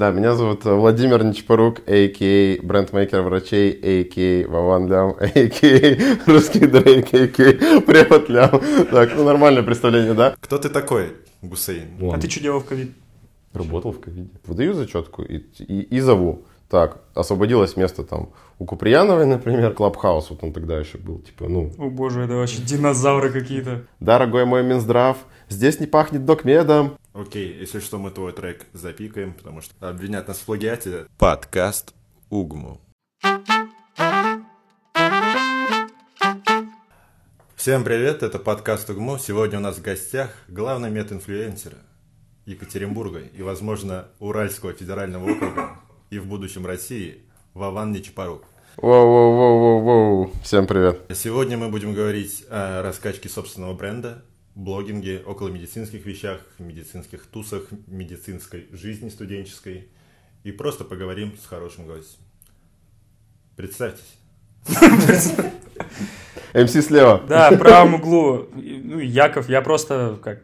Да, меня зовут Владимир Нечпорук, а.к.а. брендмейкер врачей, а.к.а. Вован Лям, а.к.а. русский Дрейк, а.к.а. препод Лям. Так, ну нормальное представление, да? Кто ты такой, Гусейн? А ты что делал в ковид? Работал в ковиде. Выдаю зачетку и, и, и зову. Так, освободилось место там у Куприяновой, например, Клабхаус, вот он тогда еще был, типа, ну... О боже, это вообще динозавры какие-то. Дорогой мой Минздрав, здесь не пахнет докмедом. Окей, если что, мы твой трек запикаем, потому что обвинят нас в плагиате. Подкаст Угму. Всем привет, это подкаст Угму. Сегодня у нас в гостях главный мединфлюенсер Екатеринбурга и, возможно, Уральского федерального округа и в будущем России Вован Нечапорук. Воу-воу-воу-воу-воу. Всем привет. Сегодня мы будем говорить о раскачке собственного бренда, блогинге, около медицинских вещах, медицинских тусах, медицинской жизни студенческой. И просто поговорим с хорошим гостем. Представьтесь. МС слева. Да, в правом углу. Ну, Яков, я просто как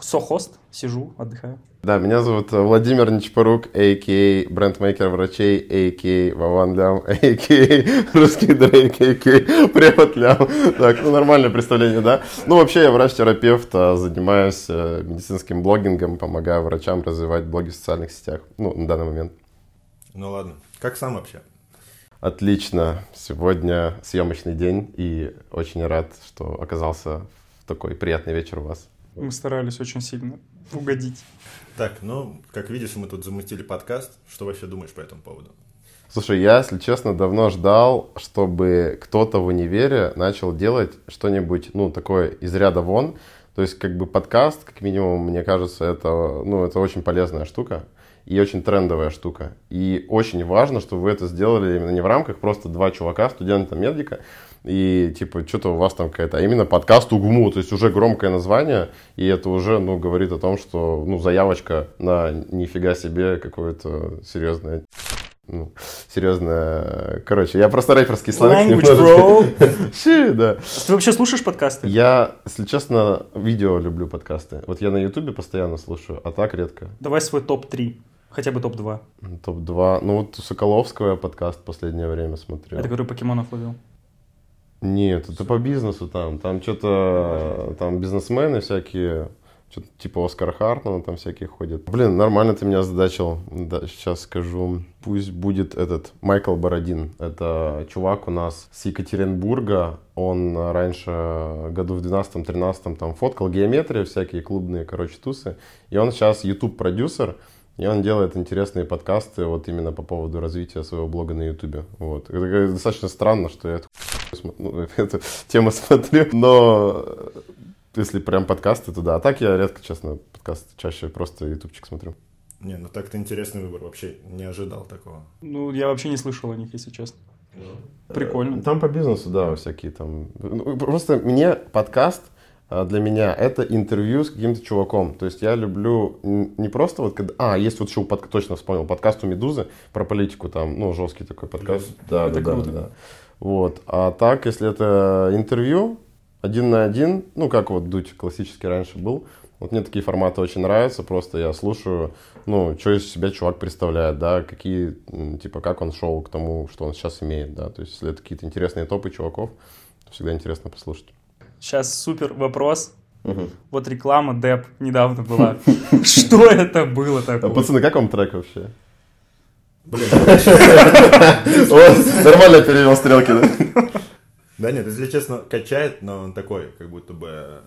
сохост, сижу, отдыхаю. Да, меня зовут Владимир Нечпорук, а.к.а. брендмейкер врачей, а.к.а. Вован Лям, а.к.а. русский Дрейк, а.к.а. препод Лям. Так, ну нормальное представление, да? Ну вообще я врач-терапевт, а занимаюсь э, медицинским блогингом, помогаю врачам развивать блоги в социальных сетях, ну на данный момент. Ну ладно, как сам вообще? Отлично. Сегодня съемочный день и очень рад, что оказался в такой приятный вечер у вас. Мы старались очень сильно угодить. Так, ну, как видишь, мы тут замутили подкаст. Что вообще думаешь по этому поводу? Слушай, я, если честно, давно ждал, чтобы кто-то в универе начал делать что-нибудь, ну, такое из ряда вон. То есть, как бы подкаст, как минимум, мне кажется, это, ну, это очень полезная штука и очень трендовая штука. И очень важно, чтобы вы это сделали именно не в рамках просто два чувака, студента-медика, и типа что-то у вас там какая-то, а именно подкаст УГМУ, то есть уже громкое название, и это уже, ну, говорит о том, что, ну, заявочка на нифига себе какое-то серьезное ну, серьезно. Короче, я просто рэперский сленг немножечко. Да. Ты вообще слушаешь подкасты? Я, если честно, видео люблю подкасты. Вот я на ютубе постоянно слушаю, а так редко. Давай свой топ-3. Хотя бы топ-2. Топ-2. Ну вот Соколовского подкаст в последнее время смотрел. Это который покемонов ловил? Нет, это по бизнесу там. Там что-то, там бизнесмены всякие, что-то типа Оскар Хартмана там всякие ходят. Блин, нормально ты меня задачил. Да, сейчас скажу. Пусть будет этот Майкл Бородин. Это чувак у нас с Екатеринбурга. Он раньше году в 12-13 там фоткал геометрию, всякие клубные, короче, тусы. И он сейчас YouTube-продюсер. И он делает интересные подкасты вот именно по поводу развития своего блога на Ютубе. Вот. Это достаточно странно, что я эту, ну, эту тему смотрю, но если прям подкасты, то да. А так я редко, честно, подкасты чаще просто ютубчик смотрю. Не, ну так-то интересный выбор, вообще не ожидал такого. Ну, я вообще не слышал о них, если честно. Прикольно. Там по бизнесу, да, всякие там. Ну, просто мне подкаст для меня это интервью с каким-то чуваком. То есть я люблю не просто вот когда... А, есть вот еще, под... точно вспомнил, подкаст у Медузы про политику там, ну, жесткий такой подкаст. Да, это да, круто. да, да. Вот. А так, если это интервью, один на один, ну, как вот Дудь классический раньше был, вот мне такие форматы очень нравятся, просто я слушаю, ну, что из себя чувак представляет, да, какие, типа, как он шел к тому, что он сейчас имеет, да, то есть если это какие-то интересные топы чуваков, всегда интересно послушать. Сейчас супер вопрос. Вот реклама Деп недавно была. Что это было А, такое? пацаны, как вам трек вообще? Блин, Нормально перевел стрелки, да? да нет, если честно, качает, но он такой, как будто бы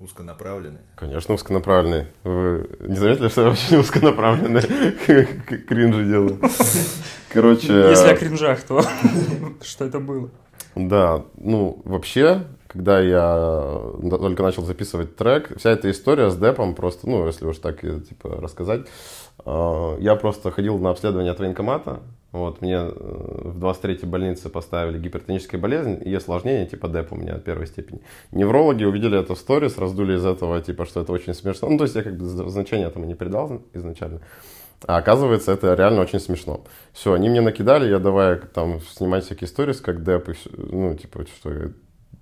узконаправленный. Конечно, узконаправленный. Вы не заметили, что я вообще не узконаправленный кринжи делаю? Короче... Если о кринжах, то что это было? Да, ну, вообще, когда я только начал записывать трек, вся эта история с депом просто, ну, если уж так, э, типа, рассказать, э, я просто ходил на обследование от военкомата, вот, мне э, в 23-й больнице поставили гипертоническая болезнь и осложнение типа деп у меня первой степени. Неврологи увидели это в сторис, раздули из этого, типа, что это очень смешно. Ну, то есть я как бы значения этому не придал изначально. А оказывается, это реально очень смешно. Все, они мне накидали, я давай там снимать всякие сторис, как деп, и всё, ну, типа, что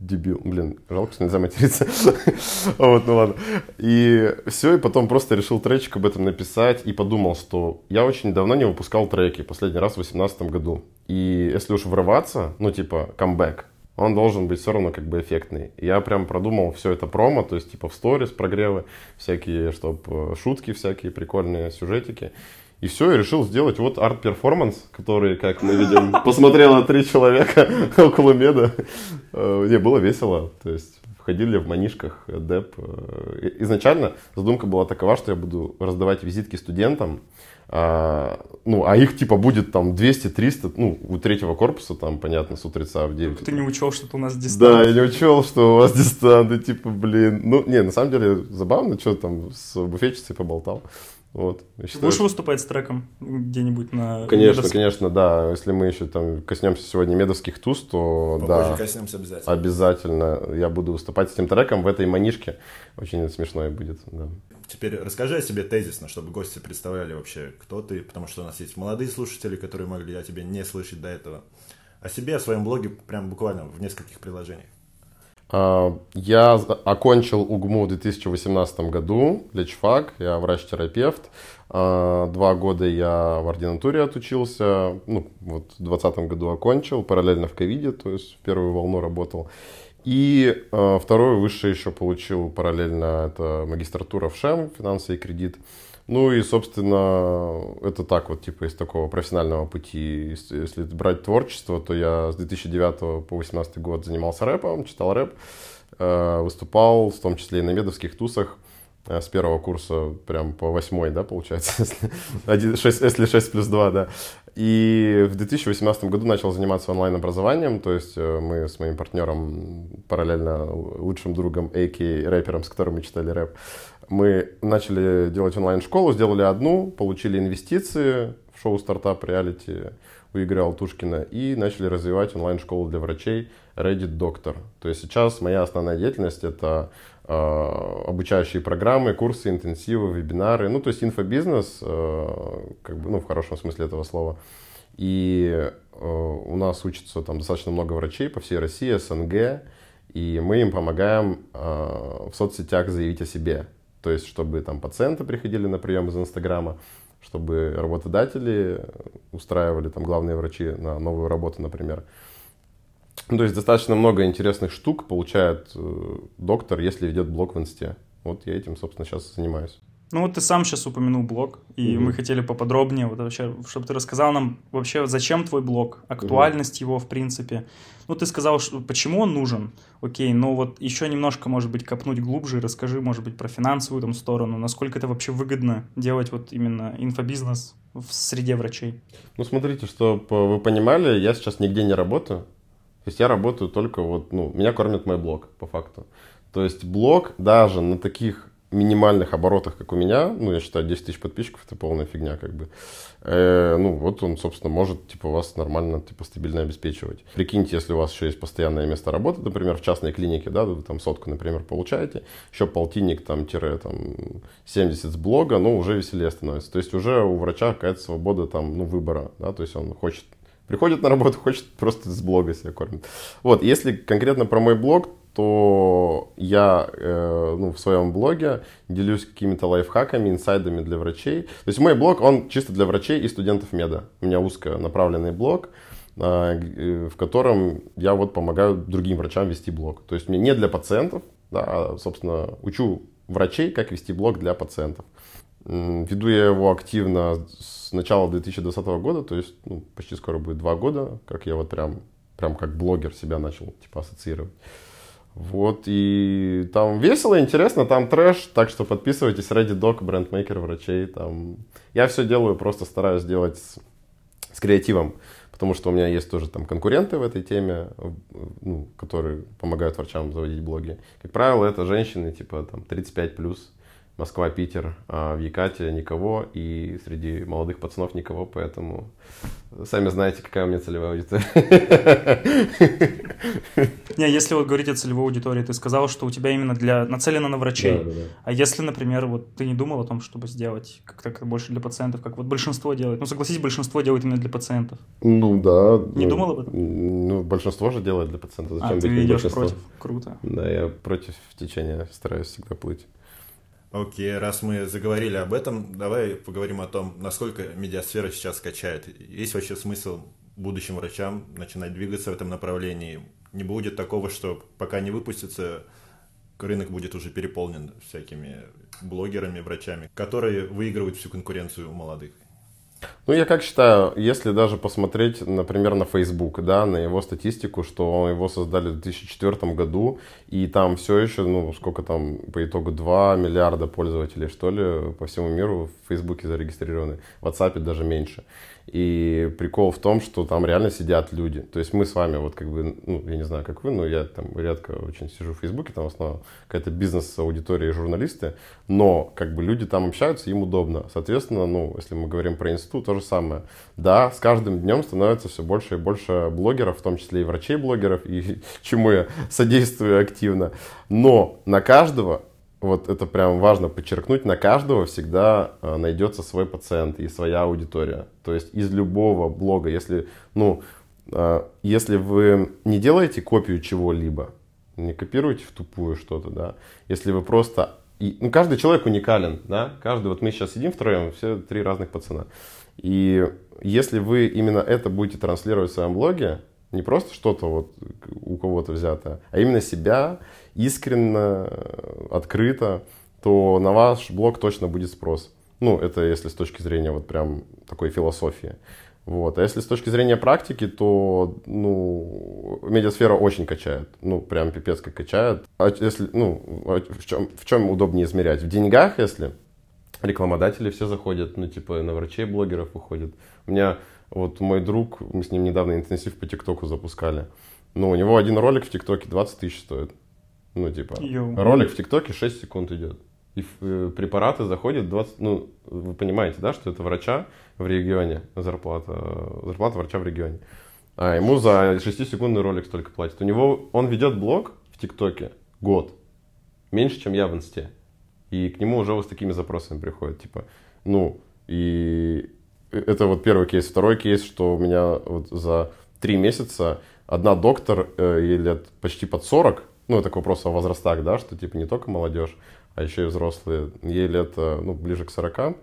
дебил. Блин, жалко, что нельзя материться. вот, ну ладно. И все, и потом просто решил тречик об этом написать и подумал, что я очень давно не выпускал треки, последний раз в 2018 году. И если уж врываться, ну типа камбэк, он должен быть все равно как бы эффектный. Я прям продумал все это промо, то есть типа в сторис прогревы, всякие, чтобы шутки всякие, прикольные сюжетики. И все, и решил сделать вот арт-перформанс, который, как мы видим, посмотрело три человека около меда. Э, не, было весело. То есть входили в манишках деп. Э, изначально задумка была такова, что я буду раздавать визитки студентам, а, ну, а их типа будет там 200-300, ну, у третьего корпуса там, понятно, с утреца в 9. Ты не учел, что у нас дистант. Да, я не учел, что у вас дистант, и типа, блин. Ну, не, на самом деле забавно, что там с буфетчицей поболтал. Вот, считаю, Будешь выступать с треком где-нибудь на Конечно, медовск... конечно, да. Если мы еще там коснемся сегодня медовских туз, то Попозже да. коснемся обязательно. Обязательно. Я буду выступать с этим треком в этой манишке. Очень смешно будет, да. Теперь расскажи о себе тезисно, чтобы гости представляли вообще, кто ты, потому что у нас есть молодые слушатели, которые могли о тебе не слышать до этого. О себе, о своем блоге прям буквально в нескольких приложениях. А, я окончил УГМУ в 2018 году, лечфак, я врач-терапевт. А, два года я в ординатуре отучился, ну, вот в 2020 году окончил, параллельно в ковиде, то есть в первую волну работал. И э, второе высшее еще получил параллельно, это магистратура в ШЭМ, финансы и кредит. Ну и, собственно, это так вот, типа, из такого профессионального пути. Если брать творчество, то я с 2009 по 2018 год занимался рэпом, читал рэп, э, выступал, в том числе и на медовских тусах э, с первого курса прям по восьмой, да, получается, если 6, если 6 плюс 2, да. И в 2018 году начал заниматься онлайн-образованием, то есть э, мы с моим партнером, параллельно лучшим другом, AK, рэпером, с которым мы читали рэп, мы начали делать онлайн-школу, сделали одну, получили инвестиции в шоу «Стартап реалити» у Игоря Алтушкина и начали развивать онлайн-школу для врачей Reddit Doctor. То есть сейчас моя основная деятельность — это обучающие программы, курсы, интенсивы, вебинары, ну, то есть инфобизнес, э, как бы, ну, в хорошем смысле этого слова. И э, у нас учатся там достаточно много врачей по всей России, СНГ, и мы им помогаем э, в соцсетях заявить о себе. То есть, чтобы там пациенты приходили на прием из Инстаграма, чтобы работодатели устраивали там главные врачи на новую работу, например. Ну, то есть достаточно много интересных штук получает э, доктор, если ведет блог в инсте. Вот я этим, собственно, сейчас занимаюсь. Ну вот ты сам сейчас упомянул блог, и угу. мы хотели поподробнее, вот вообще, чтобы ты рассказал нам вообще, зачем твой блог, актуальность угу. его в принципе. Ну ты сказал, что, почему он нужен, окей, но вот еще немножко, может быть, копнуть глубже, расскажи, может быть, про финансовую там сторону, насколько это вообще выгодно делать вот именно инфобизнес в среде врачей. Ну смотрите, чтобы вы понимали, я сейчас нигде не работаю, то есть я работаю только вот, ну, меня кормит мой блог, по факту. То есть блог даже на таких минимальных оборотах, как у меня, ну, я считаю, 10 тысяч подписчиков, это полная фигня, как бы. Э, ну, вот он, собственно, может, типа, вас нормально, типа, стабильно обеспечивать. Прикиньте, если у вас еще есть постоянное место работы, например, в частной клинике, да, вы там сотку, например, получаете, еще полтинник, там, тире, там, 70 с блога, ну, уже веселее становится. То есть уже у врача какая-то свобода, там, ну, выбора, да, то есть он хочет приходит на работу, хочет просто с блога себя кормить. Вот, если конкретно про мой блог, то я э, ну, в своем блоге делюсь какими-то лайфхаками, инсайдами для врачей. То есть мой блог, он чисто для врачей и студентов меда. У меня узконаправленный блог, э, в котором я вот помогаю другим врачам вести блог. То есть мне не для пациентов, да, а, собственно, учу врачей, как вести блог для пациентов. Веду я его активно с начала 2020 года, то есть ну, почти скоро будет два года, как я вот прям, прям как блогер себя начал типа ассоциировать. Вот, и там весело, интересно, там трэш, так что подписывайтесь, Ready Dog, брендмейкер врачей, там... Я все делаю, просто стараюсь делать с, с креативом, потому что у меня есть тоже там конкуренты в этой теме, ну, которые помогают врачам заводить блоги. Как правило, это женщины, типа, там, 35+, плюс, Москва, Питер, а в Якате никого, и среди молодых пацанов никого, поэтому сами знаете, какая у меня целевая аудитория. Не, если вот говорить о целевой аудитории, ты сказал, что у тебя именно для нацелено на врачей. Да, да, да. А если, например, вот ты не думал о том, чтобы сделать как-то больше для пациентов, как вот большинство делает? Ну, согласись, большинство делает именно для пациентов. Ну да. Не ну, думал об этом? Ну, большинство же делает для пациента. А, Зачем ты быть не идешь против. Круто. Да, я против течения стараюсь всегда плыть. Окей, раз мы заговорили об этом, давай поговорим о том, насколько медиасфера сейчас качает. Есть вообще смысл будущим врачам начинать двигаться в этом направлении? Не будет такого, что пока не выпустится, рынок будет уже переполнен всякими блогерами, врачами, которые выигрывают всю конкуренцию у молодых. Ну, я как считаю, если даже посмотреть, например, на Facebook, да, на его статистику, что его создали в 2004 году, и там все еще, ну, сколько там по итогу, 2 миллиарда пользователей, что ли, по всему миру в Фейсбуке зарегистрированы, в WhatsApp даже меньше. И прикол в том, что там реально сидят люди. То есть мы с вами, вот как бы, ну, я не знаю, как вы, но я там редко очень сижу в Фейсбуке, там в основном какая-то бизнес-аудитория и журналисты, но как бы люди там общаются, им удобно. Соответственно, ну, если мы говорим про институт, то же самое. Да, с каждым днем становится все больше и больше блогеров, в том числе и врачей-блогеров, и чему я содействую активно. Но на каждого вот это прям важно подчеркнуть, на каждого всегда э, найдется свой пациент и своя аудитория. То есть из любого блога, если, ну, э, если вы не делаете копию чего-либо, не копируете в тупую что-то, да, если вы просто... И, ну, каждый человек уникален, да, каждый, вот мы сейчас сидим втроем, все три разных пацана. И если вы именно это будете транслировать в своем блоге, не просто что-то вот у кого-то взято, а именно себя, искренне, открыто, то на ваш блог точно будет спрос. Ну, это если с точки зрения вот прям такой философии. Вот. А если с точки зрения практики, то, ну, медиасфера очень качает. Ну, прям пипец как качает. А если, ну, а в чем, в чем удобнее измерять? В деньгах, если рекламодатели все заходят, ну, типа, на врачей, блогеров выходят. У меня вот мой друг, мы с ним недавно интенсив по ТикТоку запускали. Ну, у него один ролик в ТикТоке 20 тысяч стоит. Ну, типа, Йоу. ролик в ТикТоке 6 секунд идет. И э, препараты заходят 20... Ну, вы понимаете, да, что это врача в регионе, зарплата, зарплата врача в регионе. А ему за 6-секундный ролик столько платят. У него, он ведет блог в ТикТоке год. Меньше, чем я в Инсте. И к нему уже вот с такими запросами приходят. Типа, ну, и это вот первый кейс. Второй кейс, что у меня вот за три месяца одна доктор, э, ей лет почти под 40, ну, это к вопросу о возрастах, да, что типа не только молодежь, а еще и взрослые, ей лет, э, ну, ближе к 40 в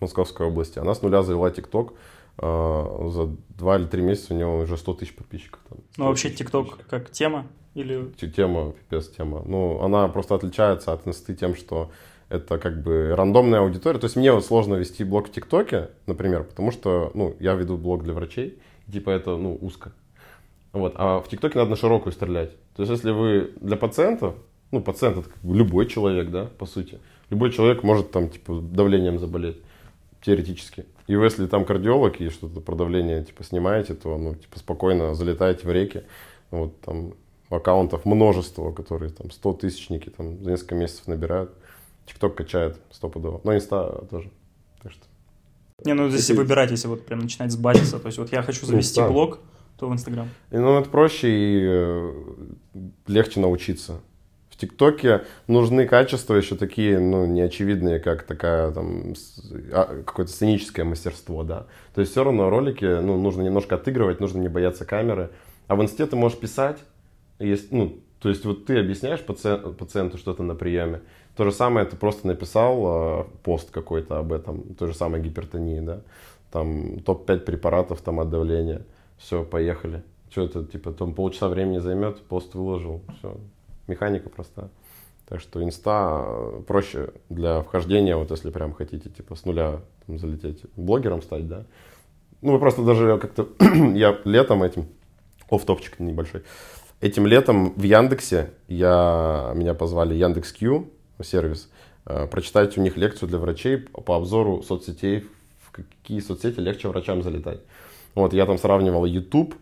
Московской области. Она с нуля завела ТикТок, э, за два или три месяца у него уже 100 тысяч подписчиков. Там, Ну, вообще 100 тысяч ТикТок как тема? Или Тема, пипец тема. Ну, она просто отличается от инсты тем, что это как бы рандомная аудитория. То есть мне вот сложно вести блог в ТикТоке, например, потому что, ну, я веду блог для врачей, типа это, ну, узко. Вот, а в ТикТоке надо на широкую стрелять. То есть если вы для пациентов, ну, пациент это как бы любой человек, да, по сути. Любой человек может там, типа, давлением заболеть, теоретически. И вы, если там кардиолог и что-то про давление, типа, снимаете, то, ну, типа, спокойно залетаете в реки. Вот там аккаунтов множество, которые там 100 тысячники там за несколько месяцев набирают. ТикТок качает стопудово. Но инста тоже. Так что. Не, ну если выбирать, если вот прям начинать с базиса, то есть вот я хочу завести да. блог, то в Инстаграм. Ну, это проще и э, легче научиться. В ТикТоке нужны качества еще такие, ну, неочевидные, как такая, там, а, какое-то сценическое мастерство, да. То есть все равно ролики, ну, нужно немножко отыгрывать, нужно не бояться камеры. А в инсте ты можешь писать, есть, ну, то есть вот ты объясняешь пациенту, пациенту что-то на приеме. То же самое ты просто написал э, пост какой-то об этом, той же самой гипертонии, да. Там топ-5 препаратов там от давления. Все, поехали. Что это, типа, там полчаса времени займет, пост выложил, все. Механика простая. Так что инста э, проще для вхождения, вот если прям хотите, типа, с нуля там, залететь, блогером стать, да. Ну, просто даже как-то, я летом этим, оффтопчик небольшой, этим летом в Яндексе я, меня позвали Яндекс.Кью, сервис, э, прочитать у них лекцию для врачей по обзору соцсетей, в какие соцсети легче врачам залетать. Вот, я там сравнивал YouTube,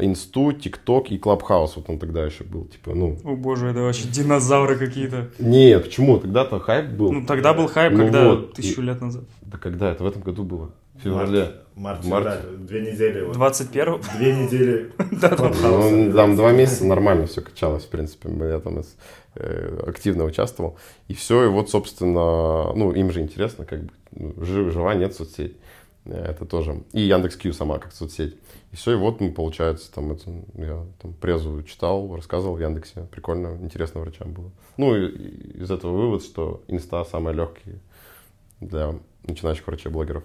Инсту, ТикТок и Clubhouse, вот он тогда еще был, типа, ну... О боже, это вообще динозавры какие-то. Нет, почему? Тогда-то хайп был. Ну, тогда был хайп, Ну когда вот, тысячу и- лет назад. Да когда? Это в этом году было? В феврале. Март, В марте. февраль, две недели. вот. 21 Две недели. Да. Ну, там два месяца нормально все качалось, в принципе. Я там из- активно участвовал. И все, и вот, собственно, ну, им же интересно, как бы, ну, жив- жива, нет соцсеть. Э, Это тоже. И Яндекс.Кью сама как соцсеть. И все, и вот, ну, получается, там, это, я там презу читал, рассказывал в Яндексе. Прикольно, интересно врачам было. Ну, и из этого вывод, что инста самый легкий для начинающих врачей-блогеров.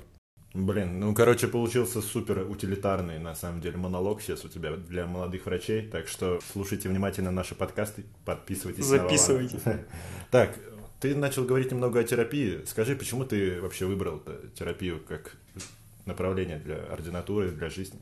Блин, ну, короче, получился супер утилитарный, на самом деле, монолог сейчас у тебя для молодых врачей, так что слушайте внимательно наши подкасты, подписывайтесь на Записывайте. Вован. Так, ты начал говорить немного о терапии. Скажи, почему ты вообще выбрал терапию как направление для ординатуры, для жизни?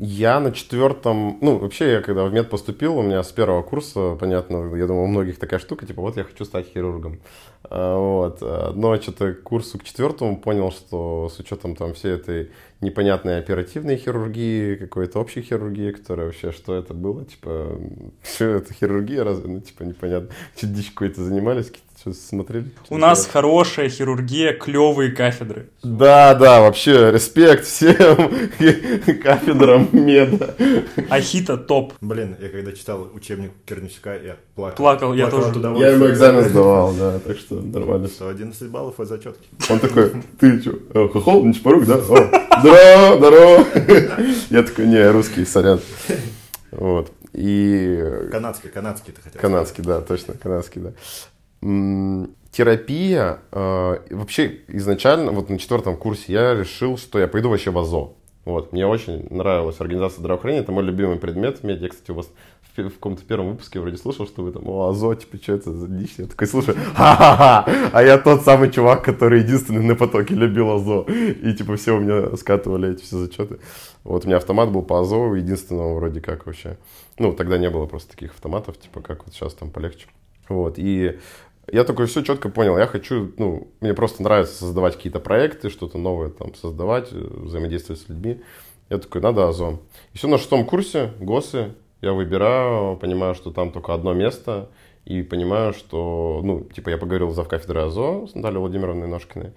Я на четвертом, ну, вообще, я когда в мед поступил, у меня с первого курса, понятно, я думал, у многих такая штука, типа, вот я хочу стать хирургом. А, Вот. а, Но что-то к курсу к четвертому понял, что с учетом там всей этой непонятной оперативной хирургии, какой-то общей хирургии, которая вообще, что это было, типа, что это хирургия, разве, ну, типа, непонятно, что дичь какой-то занимались, что смотрели? У нас хорошая хирургия, клевые кафедры. Да, да, вообще, респект всем кафедрам меда. Ахита топ. Блин, я когда читал учебник Керничка, я плакал. Плакал, я тоже. от Я ему экзамен сдавал, да, так что нормально. Что 11 баллов от зачетки. Он такой, ты что, хохол, не чпорук, да? Здорово, здорово. Я такой, не, русский, сорян. Вот. И Канадский, канадский ты хотел канадский, да, точно, канадский, да. Терапия, э, вообще изначально, вот на четвертом курсе я решил, что я пойду вообще в АЗО. Вот, мне очень нравилась организация здравоохранения, это мой любимый предмет меди. Я, кстати, у вас в, в каком-то первом выпуске вроде слышал, что вы там, о, АЗО, типа, что это за дичь? Я такой, слушай, а я тот самый чувак, который единственный на потоке любил АЗО. И, типа, все у меня скатывали эти все зачеты. Вот, у меня автомат был по АЗО, единственного вроде как вообще. Ну, тогда не было просто таких автоматов, типа, как вот сейчас там полегче. Вот, и я такой все четко понял, я хочу, ну, мне просто нравится создавать какие-то проекты, что-то новое там создавать, э, взаимодействовать с людьми. Я такой, надо АЗО. И все на шестом курсе, ГОСы, я выбираю, понимаю, что там только одно место, и понимаю, что, ну, типа, я поговорил за кафедрой АЗО с Натальей Владимировной Ножкиной,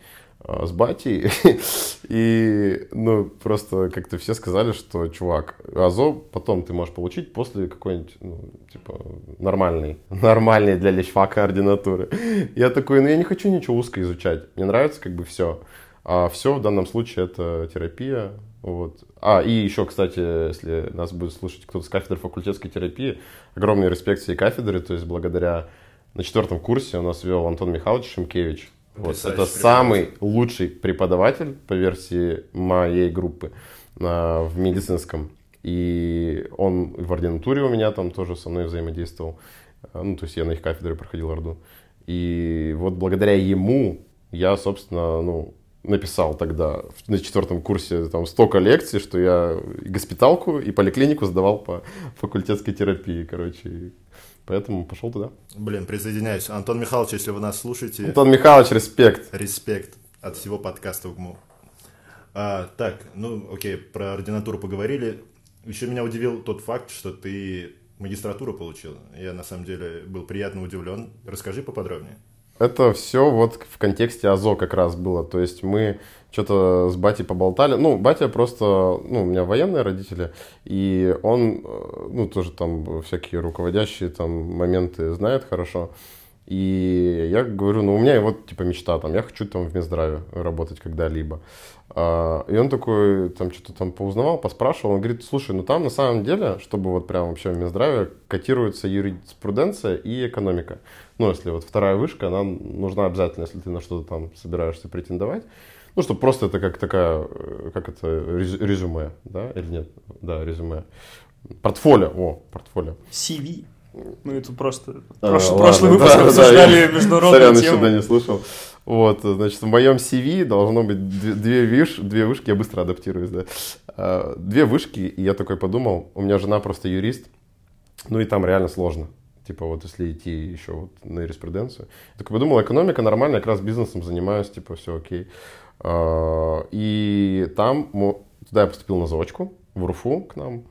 с батей, и, ну, просто как-то все сказали, что, чувак, АЗО потом ты можешь получить после какой-нибудь, ну, типа, нормальной, нормальной для лечфака ординатуры. Я такой, ну, я не хочу ничего узко изучать, мне нравится как бы все. А все в данном случае это терапия, вот. А, и еще, кстати, если нас будет слушать кто-то с кафедры факультетской терапии, огромный респект всей кафедры, то есть благодаря на четвертом курсе у нас вел Антон Михайлович Шимкевич. Вот, это самый лучший преподаватель по версии моей группы а, в медицинском. И он в ординатуре у меня там тоже со мной взаимодействовал. А, Ну, то есть я на их кафедре проходил орду. И вот благодаря ему я, собственно, ну, написал тогда на четвертом курсе там столько лекций, что я и госпиталку, и поликлинику сдавал по факультетской терапии, короче. Поэтому пошел туда. Блин, присоединяюсь. Антон Михайлович, если вы нас слушаете, Антон Михайлович, респект. респект от всего подкаста УГМУ. А, так, ну окей, про ординатуру поговорили. Еще меня удивил тот факт, что ты магистратуру получил. Я на самом деле был приятно удивлен. Расскажи поподробнее. Это все вот в контексте АЗО как раз было. То есть мы что-то с батей поболтали. Ну, батя просто, ну, у меня военные родители, и он, э, ну, тоже там всякие руководящие там моменты знает хорошо. И я говорю, ну, у меня вот, типа, мечта, там, я хочу там в Минздраве работать когда-либо. А, И он такой, там, что-то там поузнавал, поспрашивал, он говорит, слушай, ну, там на самом деле, чтобы вот прям вообще в Минздраве котируется юриспруденция и экономика. Ну, если вот вторая вышка, она нужна обязательно, если ты на что-то там собираешься претендовать. Ну, чтобы просто это как такая, э, как это, рез- резюме, да, или нет? Да, резюме. Портфолио, о, портфолио. CV. Мы это просто... А, прош- ладно, прошлый да, выпуск да, обсуждали я- международную Сорян, тему. еще да, не слышал. Вот, значит, в моем CV должно быть две, две, виш, две вышки, я быстро адаптируюсь, да. А, Две вышки, и я такой подумал, у меня жена просто юрист, ну и там реально сложно. Типа вот если идти еще вот на юриспруденцию. Я такой подумал, экономика нормально, я как раз бизнесом занимаюсь, типа все окей. И там туда я поступил на заочку, в УРФУ к нам.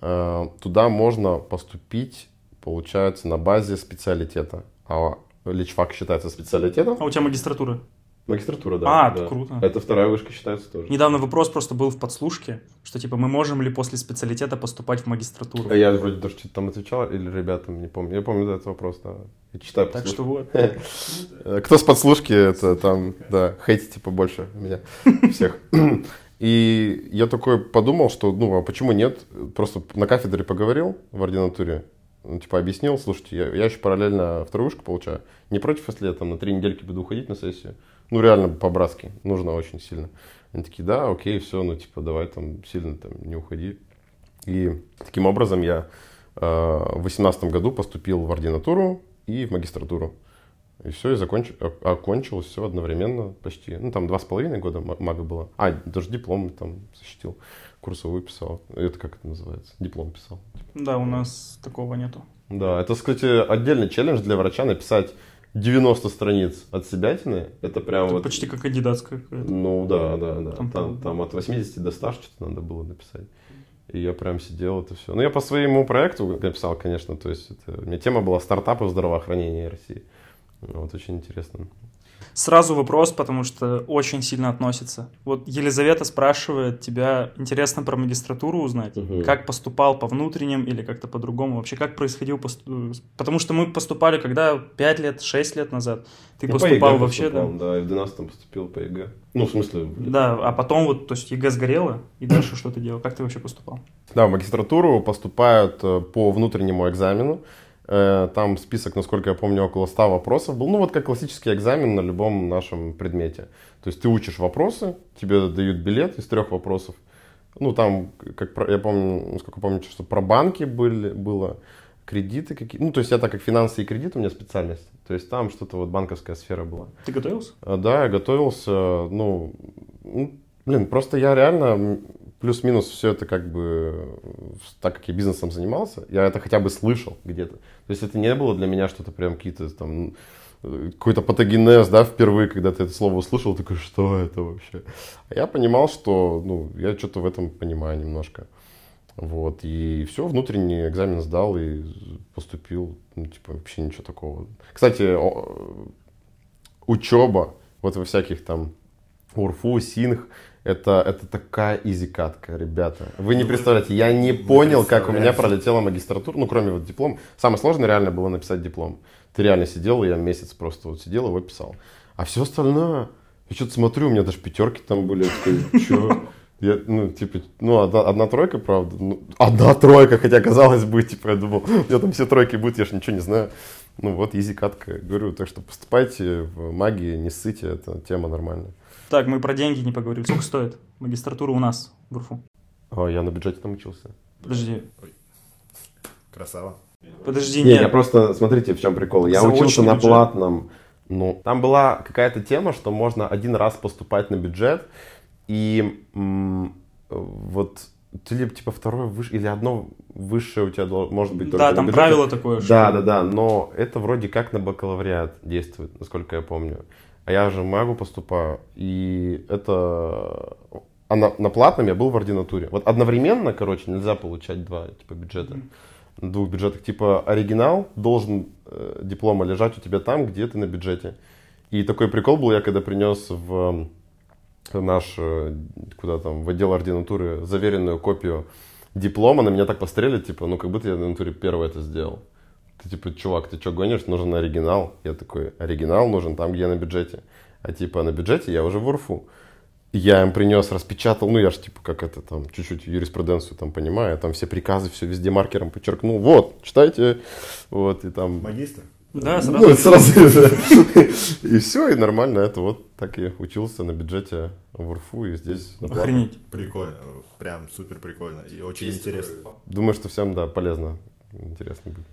Э, туда можно поступить, получается, на базе специалитета. А личфак считается специалитетом. А у тебя магистратура? Магистратура, да. А, да. круто. Это вторая вышка считается тоже. Недавно вопрос просто был в подслушке, что типа мы можем ли после специалитета поступать в магистратуру? А Я вроде даже что-то там отвечал, или ребятам, не помню. Я помню да, этот вопрос, да. Я читаю Так что вот. Кто с подслушки, это там, да, хейтите побольше меня всех. И я такой подумал, что, ну, а почему нет? Просто на кафедре поговорил в ординатуре, ну, типа объяснил, слушайте, я, я еще параллельно вторую вышку получаю. Не против, если я там на три недельки буду уходить на сессию? Ну, реально, по-братски, нужно очень сильно. Они такие, да, окей, все, ну, типа, давай там сильно там не уходи. И таким образом я э, в восемнадцатом году поступил в ординатуру и в магистратуру. И все, и законч... окончилось все одновременно почти. Ну, там два с половиной года ма- мага было. А, даже диплом там защитил, курсовую писал. Это как это называется? Диплом писал. Да, у нас такого нету. Да, это, кстати, отдельный челлендж для врача написать 90 страниц от себятины. Это прям Это вот... почти как кандидатская какая-то. Ну да, да, да. Там Там, там, от 80 до 100 что-то надо было написать. И я прям сидел это все. Ну, я по своему проекту написал, конечно. То есть, это... у меня тема была стартапы в здравоохранении России. Вот очень интересно. Сразу вопрос, потому что очень сильно относится. Вот Елизавета спрашивает тебя, интересно про магистратуру узнать, Мгм. как поступал по внутренним или как-то по-другому, вообще как происходил, пост- потому что мы поступали когда 5 лет, 6 лет назад, ты Ну, по поступал ЕГЭ вообще, поступал, да? да? и в 12 поступил по ЕГЭ. Ну, в смысле... Да, а потом вот, то есть ЕГЭ сгорело, и дальше что ты делал? Как ты вообще поступал? Да, в магистратуру поступают э, по внутреннему экзамену. Э, Там список, насколько я помню, около 100 вопросов был. Ну, вот как классический экзамен на любом нашем предмете. То есть ты учишь вопросы, тебе дают билет из трех вопросов. Ну, там, как я помню, насколько помню, что про банки были, было, кредиты какие Ну, то есть я так как финансы и кредит у меня специальность. То есть там что-то вот банковская сфера была. Ты готовился? А, Да, я готовился, ну, блин, просто я реально плюс-минус все это как бы, так как я бизнесом занимался, я это хотя бы слышал где-то. То есть это не было для меня что-то прям какие-то там, э, какой-то патогенез, да, впервые, когда ты это слово услышал, такой, что это вообще? А я понимал, что, ну, я что-то в этом понимаю немножко. Вот, и все, внутренний экзамен сдал и поступил, ну, типа, вообще ничего такого. Кстати, учеба, вот во всяких там УРФУ, СИНХ, это, это такая изи-катка, ребята. Вы не Ну, представляете, я не понял, как у меня пролетела магистратура, ну, кроме вот диплома. Самое сложное реально было написать диплом. Ты реально сидел, я месяц просто вот сидел, его писал. А все остальное, я что-то смотрю, у меня даже пятерки там были. Такой, чё? Я, ну, типа, ну, одна, одна тройка, правда. Ну, одна тройка, хотя, казалось бы, типа, я думал, у меня там все тройки будут, я же ничего не знаю. Ну, вот, изи катка, говорю. Так что поступайте в магии, не ссыте, это тема нормальная. Так, мы про деньги не поговорили. Сколько стоит магистратура у нас в УРФУ? О, я на бюджете там учился. Подожди, Красава. подожди, Не, нет. я просто, смотрите, в чем прикол. Я Заочный учился на бюджет. платном. Ну, там была какая-то тема, что можно один раз поступать на бюджет, и м, вот ты либо типа второе выше, или одно высшее у тебя может быть только Да, там правило такое, что... Да, да, да, но это вроде как на бакалавриат действует, насколько я помню. А я же в магу поступаю, и это... А на, на платном я был в ординатуре. Вот одновременно, короче, нельзя получать два типа бюджета. На двух бюджетах. Типа оригинал должен э, диплома лежать у тебя там, где ты на бюджете. И такой прикол был, я когда принес в наш, э, куда там, в отдел ординатуры заверенную копию диплома, на меня так посмотрели, типа, ну как будто я на натуре первый это сделал. Ты типа, чувак, ты что гонишь, нужен оригинал. Я такой, оригинал нужен там, где на бюджете. А типа на бюджете я уже в УРФУ. Я им принес, распечатал, ну я же типа как это там, чуть-чуть юриспруденцию там понимаю, я там все приказы, все везде маркером подчеркнул, вот, читайте, вот, и там... Магистр? Да, Ну, сразу. это сразу же. И все, и нормально, это вот так и учился на бюджете в УРФУ и здесь. Охренеть. Прикольно. Прям супер прикольно. И очень интересно. Думаю, что всем, да, полезно, интересно будет.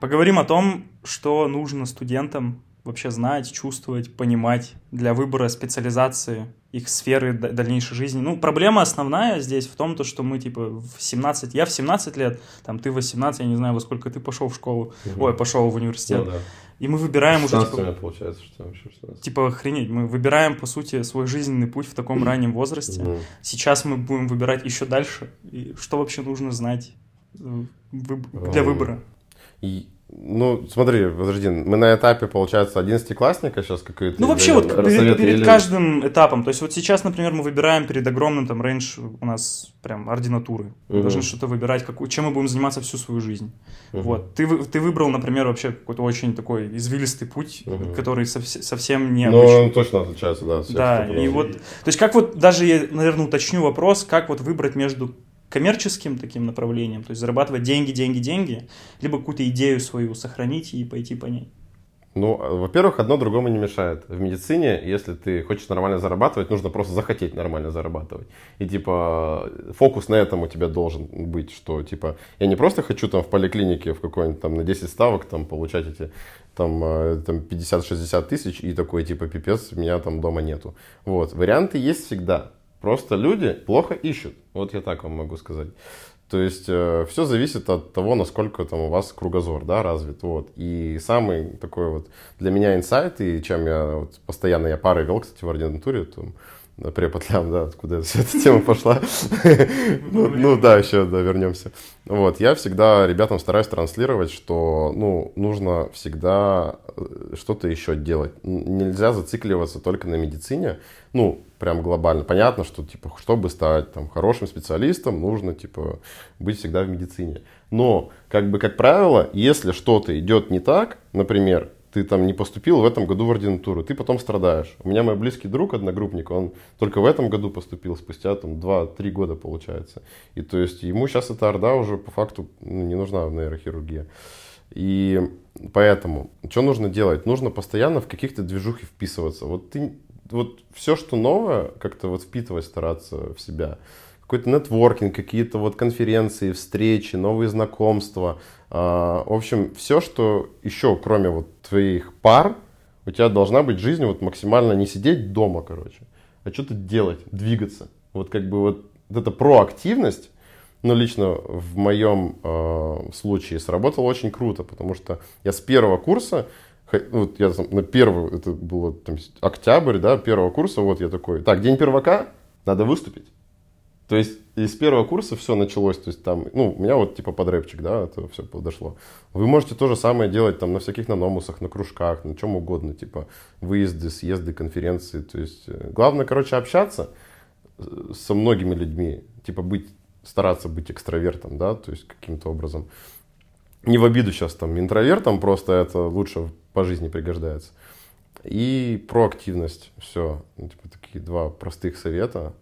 Поговорим о том, что нужно студентам вообще знать, чувствовать, понимать для выбора специализации их сферы дальнейшей жизни. Ну, проблема основная здесь в том, то, что мы, типа, в 17... Я в 17 лет, там, ты в 18, я не знаю, во сколько ты пошел в школу, ой, пошел в университет. Ну, да. И мы выбираем уже... Типа, получается, что вообще 16. Типа охренеть, мы выбираем, по сути, свой жизненный путь в таком раннем возрасте. Ну, Сейчас мы будем выбирать еще дальше. И что вообще нужно знать э, для выбора? и, ну, смотри, подожди, мы на этапе, получается, 11 классника сейчас какой-то... Ну, вообще, вот перед, перед или- каждым этапом. То есть, вот сейчас, например, мы выбираем перед огромным там рейндж у нас прям ординатуры. Мы Мгм. должны что-то выбирать, какую, чем мы будем заниматься всю свою жизнь. Мгм. Вот. Ты, вы- ты выбрал, например, вообще какой-то очень такой извилистый путь, Мгм. который совс- совсем не Ну, он точно отличается, да. от всех, Да, и вот, то есть как вот, даже я, наверное, уточню вопрос, как вот выбрать между коммерческим таким направлением, то есть зарабатывать деньги, деньги, деньги, либо какую-то идею свою сохранить и пойти по ней. Ну, а, во-первых, одно другому не мешает. В медицине, если ты хочешь нормально зарабатывать, нужно просто захотеть нормально зарабатывать. И типа фокус на этом у тебя должен быть, что типа я не просто хочу там в поликлинике в какой-нибудь там на 10 ставок там получать эти там, э, там 50-60 тысяч и такой типа пипец, меня там дома нету. Вот, варианты есть всегда. Просто люди плохо ищут. Вот я так вам могу сказать. То есть все зависит от того, насколько там у вас кругозор да, развит. Вот. И самый такой вот для меня инсайт, и чем я вот, постоянно я пары вел, кстати, в ординатуре, там, на преподлям, да, откуда вся эта тема пошла. Ну ну да, еще, вернемся. Вот, я всегда ребятам стараюсь транслировать, что, ну, нужно всегда э, что-то еще делать. Нельзя зацикливаться только на медицине, ну, прям глобально. Понятно, что, типа, чтобы стать там хорошим специалистом, нужно, типа, быть всегда в медицине. Но, как бы, как правило, если что-то идет не так, например, ты там не поступил в этом году в ординатуру, ты потом страдаешь. У меня мой близкий друг, одногруппник, он только в этом году поступил, спустя там 2-3 года получается. И то есть ему сейчас эта орда уже по факту ну, не нужна в нейрохирургии. И поэтому, что нужно делать? Нужно постоянно в каких-то движухи вписываться. Вот ты, вот все, что новое, как-то вот впитывать стараться в себя. Какой-то нетворкинг, какие-то вот конференции, встречи, новые знакомства. А, В общем, все, что еще, кроме вот твоих пар, у тебя должна быть жизнь вот максимально не сидеть дома, короче, а что-то делать, двигаться. Вот как бы вот, вот эта проактивность, ну, лично в моем э, случае сработало очень круто, потому что я с первого курса, ну, вот я там на первый, это было там, октябрь, да, первого курса, вот я такой, так, день первака, надо выступить. То есть из первого курса все началось, то есть там, ну, у меня вот типа под рэпчик, да, это все подошло. Вы можете то же самое делать там на всяких наномусах, на кружках, на чем угодно, типа выезды, съезды, конференции, то есть э, главное, короче, общаться э, со многими людьми, типа быть, стараться быть экстравертом, да, то есть каким-то образом. Не в обиду сейчас там интровертом, просто это лучше по жизни пригождается. И проактивность, все, типа такие два простых совета.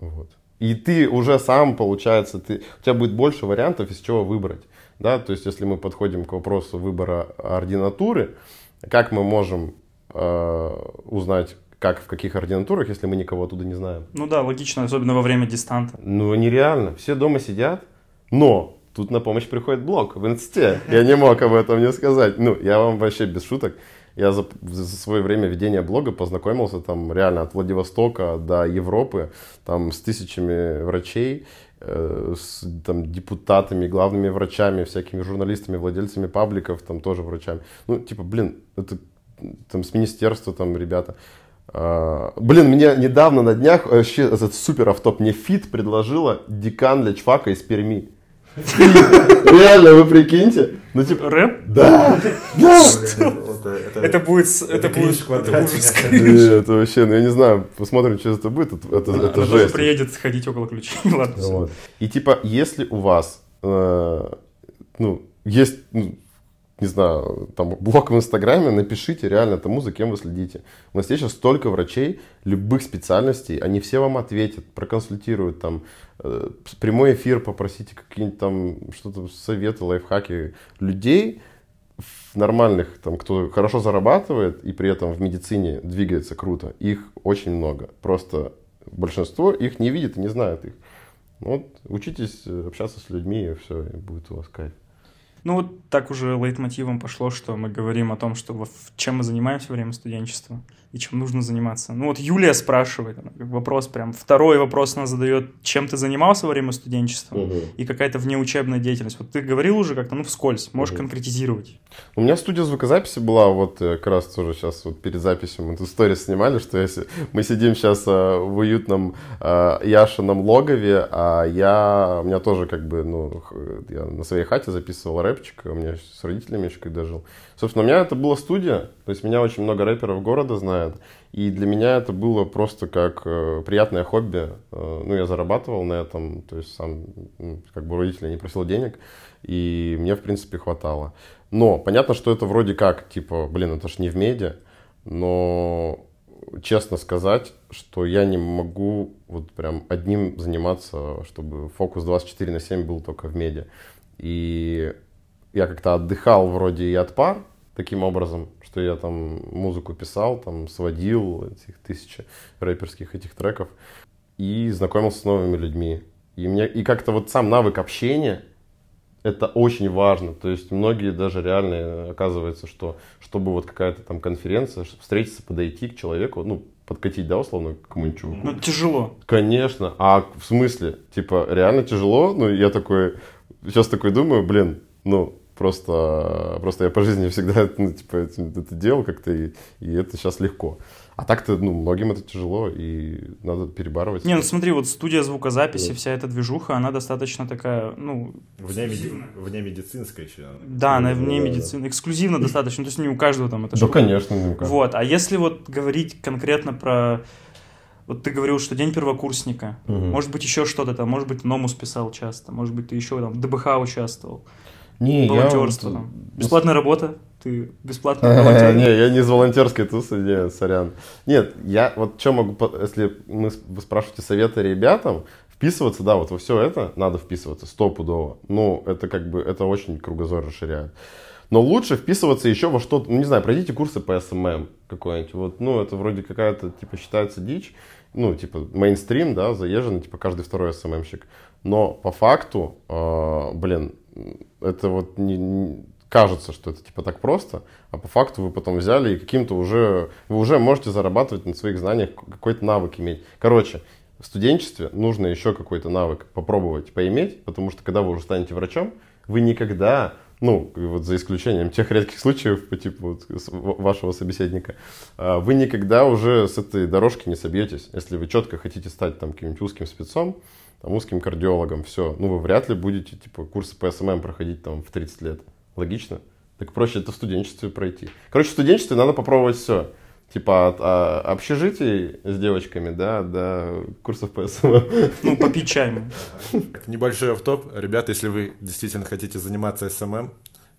Вот. И ты уже сам, получается, ты, у тебя будет больше вариантов, из чего выбрать. Да? То есть, если мы подходим к вопросу выбора ординатуры, как мы можем э, узнать, как в каких ординатурах, если мы никого оттуда не знаем? Ну да, логично, особенно во время дистанта. Ну, нереально. Все дома сидят, но тут на помощь приходит блог в инсте. Я не мог об этом не сказать. Ну, я вам вообще без шуток. Я за, за свое время ведения блога познакомился там реально от Владивостока до Европы, там с тысячами врачей, э, с там, депутатами, главными врачами, всякими журналистами, владельцами пабликов, там тоже врачами. Ну, типа, блин, это там с министерства там ребята. А, блин, мне недавно на днях вообще этот супер оффтоп мне feat предложила декан лечфака из Перми. Реально, вы прикиньте. Ну, типа, Рэп? да, да. Это, будет... Это будет... ужас. Это вообще, ну я не знаю, посмотрим, что это будет. Это, жесть. приедет ходить около ключей. Ладно. И типа, если у вас, э, ну, есть, ну, не знаю, там, блог в Инстаграме, напишите реально тому, за кем вы следите. У нас есть сейчас столько врачей любых специальностей, они все вам ответят, проконсультируют, там, прямой эфир попросите, какие-нибудь там, что-то, советы, лайфхаки людей, нормальных, там, кто хорошо зарабатывает и при этом в медицине двигается круто, их очень много. Просто большинство их не видит и не знает их. Ну Вот, учитесь э, общаться с людьми, и все, и будет у вас кайф. Ну вот так уже лейтмотивом пошло, что мы говорим о том, что чем мы занимаемся во время студенчества и чем нужно заниматься. Ну вот Юлия спрашивает, вопрос прям, второй вопрос она задает, чем ты занимался во время студенчества и какая-то внеучебная деятельность. Вот ты говорил уже как-то, ну вскользь, можешь Мгм. конкретизировать. У меня студия звукозаписи была, вот э, как раз тоже сейчас вот перед записью мы тут сторис снимали, что если мы сидим сейчас в уютном э, Яшином логове, а я, у меня тоже как бы, ну, я на своей хате записывал рэпчик, у меня с родителями еще когда жил. Собственно, у меня это была студия, то есть меня очень много рэперов города знают, и для меня это было просто как э, приятное хобби. Э, ну, я зарабатывал на этом, то есть сам, как бы у родителей не просил денег, и мне, в принципе, хватало. Но понятно, что это вроде как, типа, блин, это ж не в медиа, но честно сказать, что я не могу вот прям одним заниматься, чтобы фокус 24 на 7 был только в медиа. И я как-то отдыхал вроде и от пар, таким образом, что я там музыку писал, там сводил этих тысячи рэперских этих треков и знакомился с новыми людьми. И, мне, и как-то вот сам навык общения, это очень важно. То есть многие даже реально оказывается, что чтобы вот какая-то там конференция, чтобы встретиться, подойти к человеку, ну, подкатить, да, условно, к кому-нибудь чуваку. Ну тяжело. Конечно. А в смысле? Типа, реально тяжело? Ну, я такой, сейчас такой думаю, блин, ну, просто, просто я по жизни всегда, ну, типа, это, это делал как-то, и, и это сейчас легко. А так-то, ну, многим это тяжело, и надо перебарывать. Не, ну смотри, вот студия звукозаписи, вся эта движуха, она достаточно такая, ну, Вне, меди... вне медицинской еще. да, она вне да, да. медицины, эксклюзивно достаточно, то есть не у каждого там это Да, штука. конечно. ну, как. Вот, а если вот говорить конкретно про... Вот ты говорил, что день первокурсника. Мгм. Может быть, еще что-то там. Может быть, Номус писал часто. Может быть, ты еще там в ДБХ участвовал. Не, я Волонтерство вот- там. Бесплатная работа. Ты бесплатно Не, волонтер. я не из волонтерской тусы, не, сорян. Нет, я вот что могу, если мы, вы спрашиваете советы ребятам, вписываться, да, вот во все это надо вписываться стопудово. Ну, это как бы, это очень кругозор расширяет. Но лучше вписываться еще во что-то, ну, не знаю, пройдите курсы по SMM какой-нибудь. Вот, ну, это вроде какая-то, типа, считается дичь. Ну, типа, мейнстрим, да, заезженный, типа, каждый второй SMM щик. Но по факту, э, блин, это вот не, не- кажется, что это типа так просто, а по факту вы потом взяли и каким-то уже, вы уже можете зарабатывать на своих знаниях, какой-то навык иметь. Короче, в студенчестве нужно еще какой-то навык попробовать поиметь, потому что когда вы уже станете врачом, вы никогда, ну, вот за исключением тех редких случаев, по типу вот вашего собеседника, а, вы никогда уже с этой дорожки не собьетесь. Если вы четко хотите стать там каким-нибудь узким спецом, там, узким кардиологом, все, ну, вы вряд ли будете, типа, курсы по SMM проходить там в 30 лет. Логично? Так проще это в студенчестве пройти. Короче, в студенчестве надо попробовать все. Типа от а, общежитий с девочками, да, до курсов по SMM. Ну, попить чай. Небольшой оффтоп. Ребята, если вы действительно хотите заниматься СММ,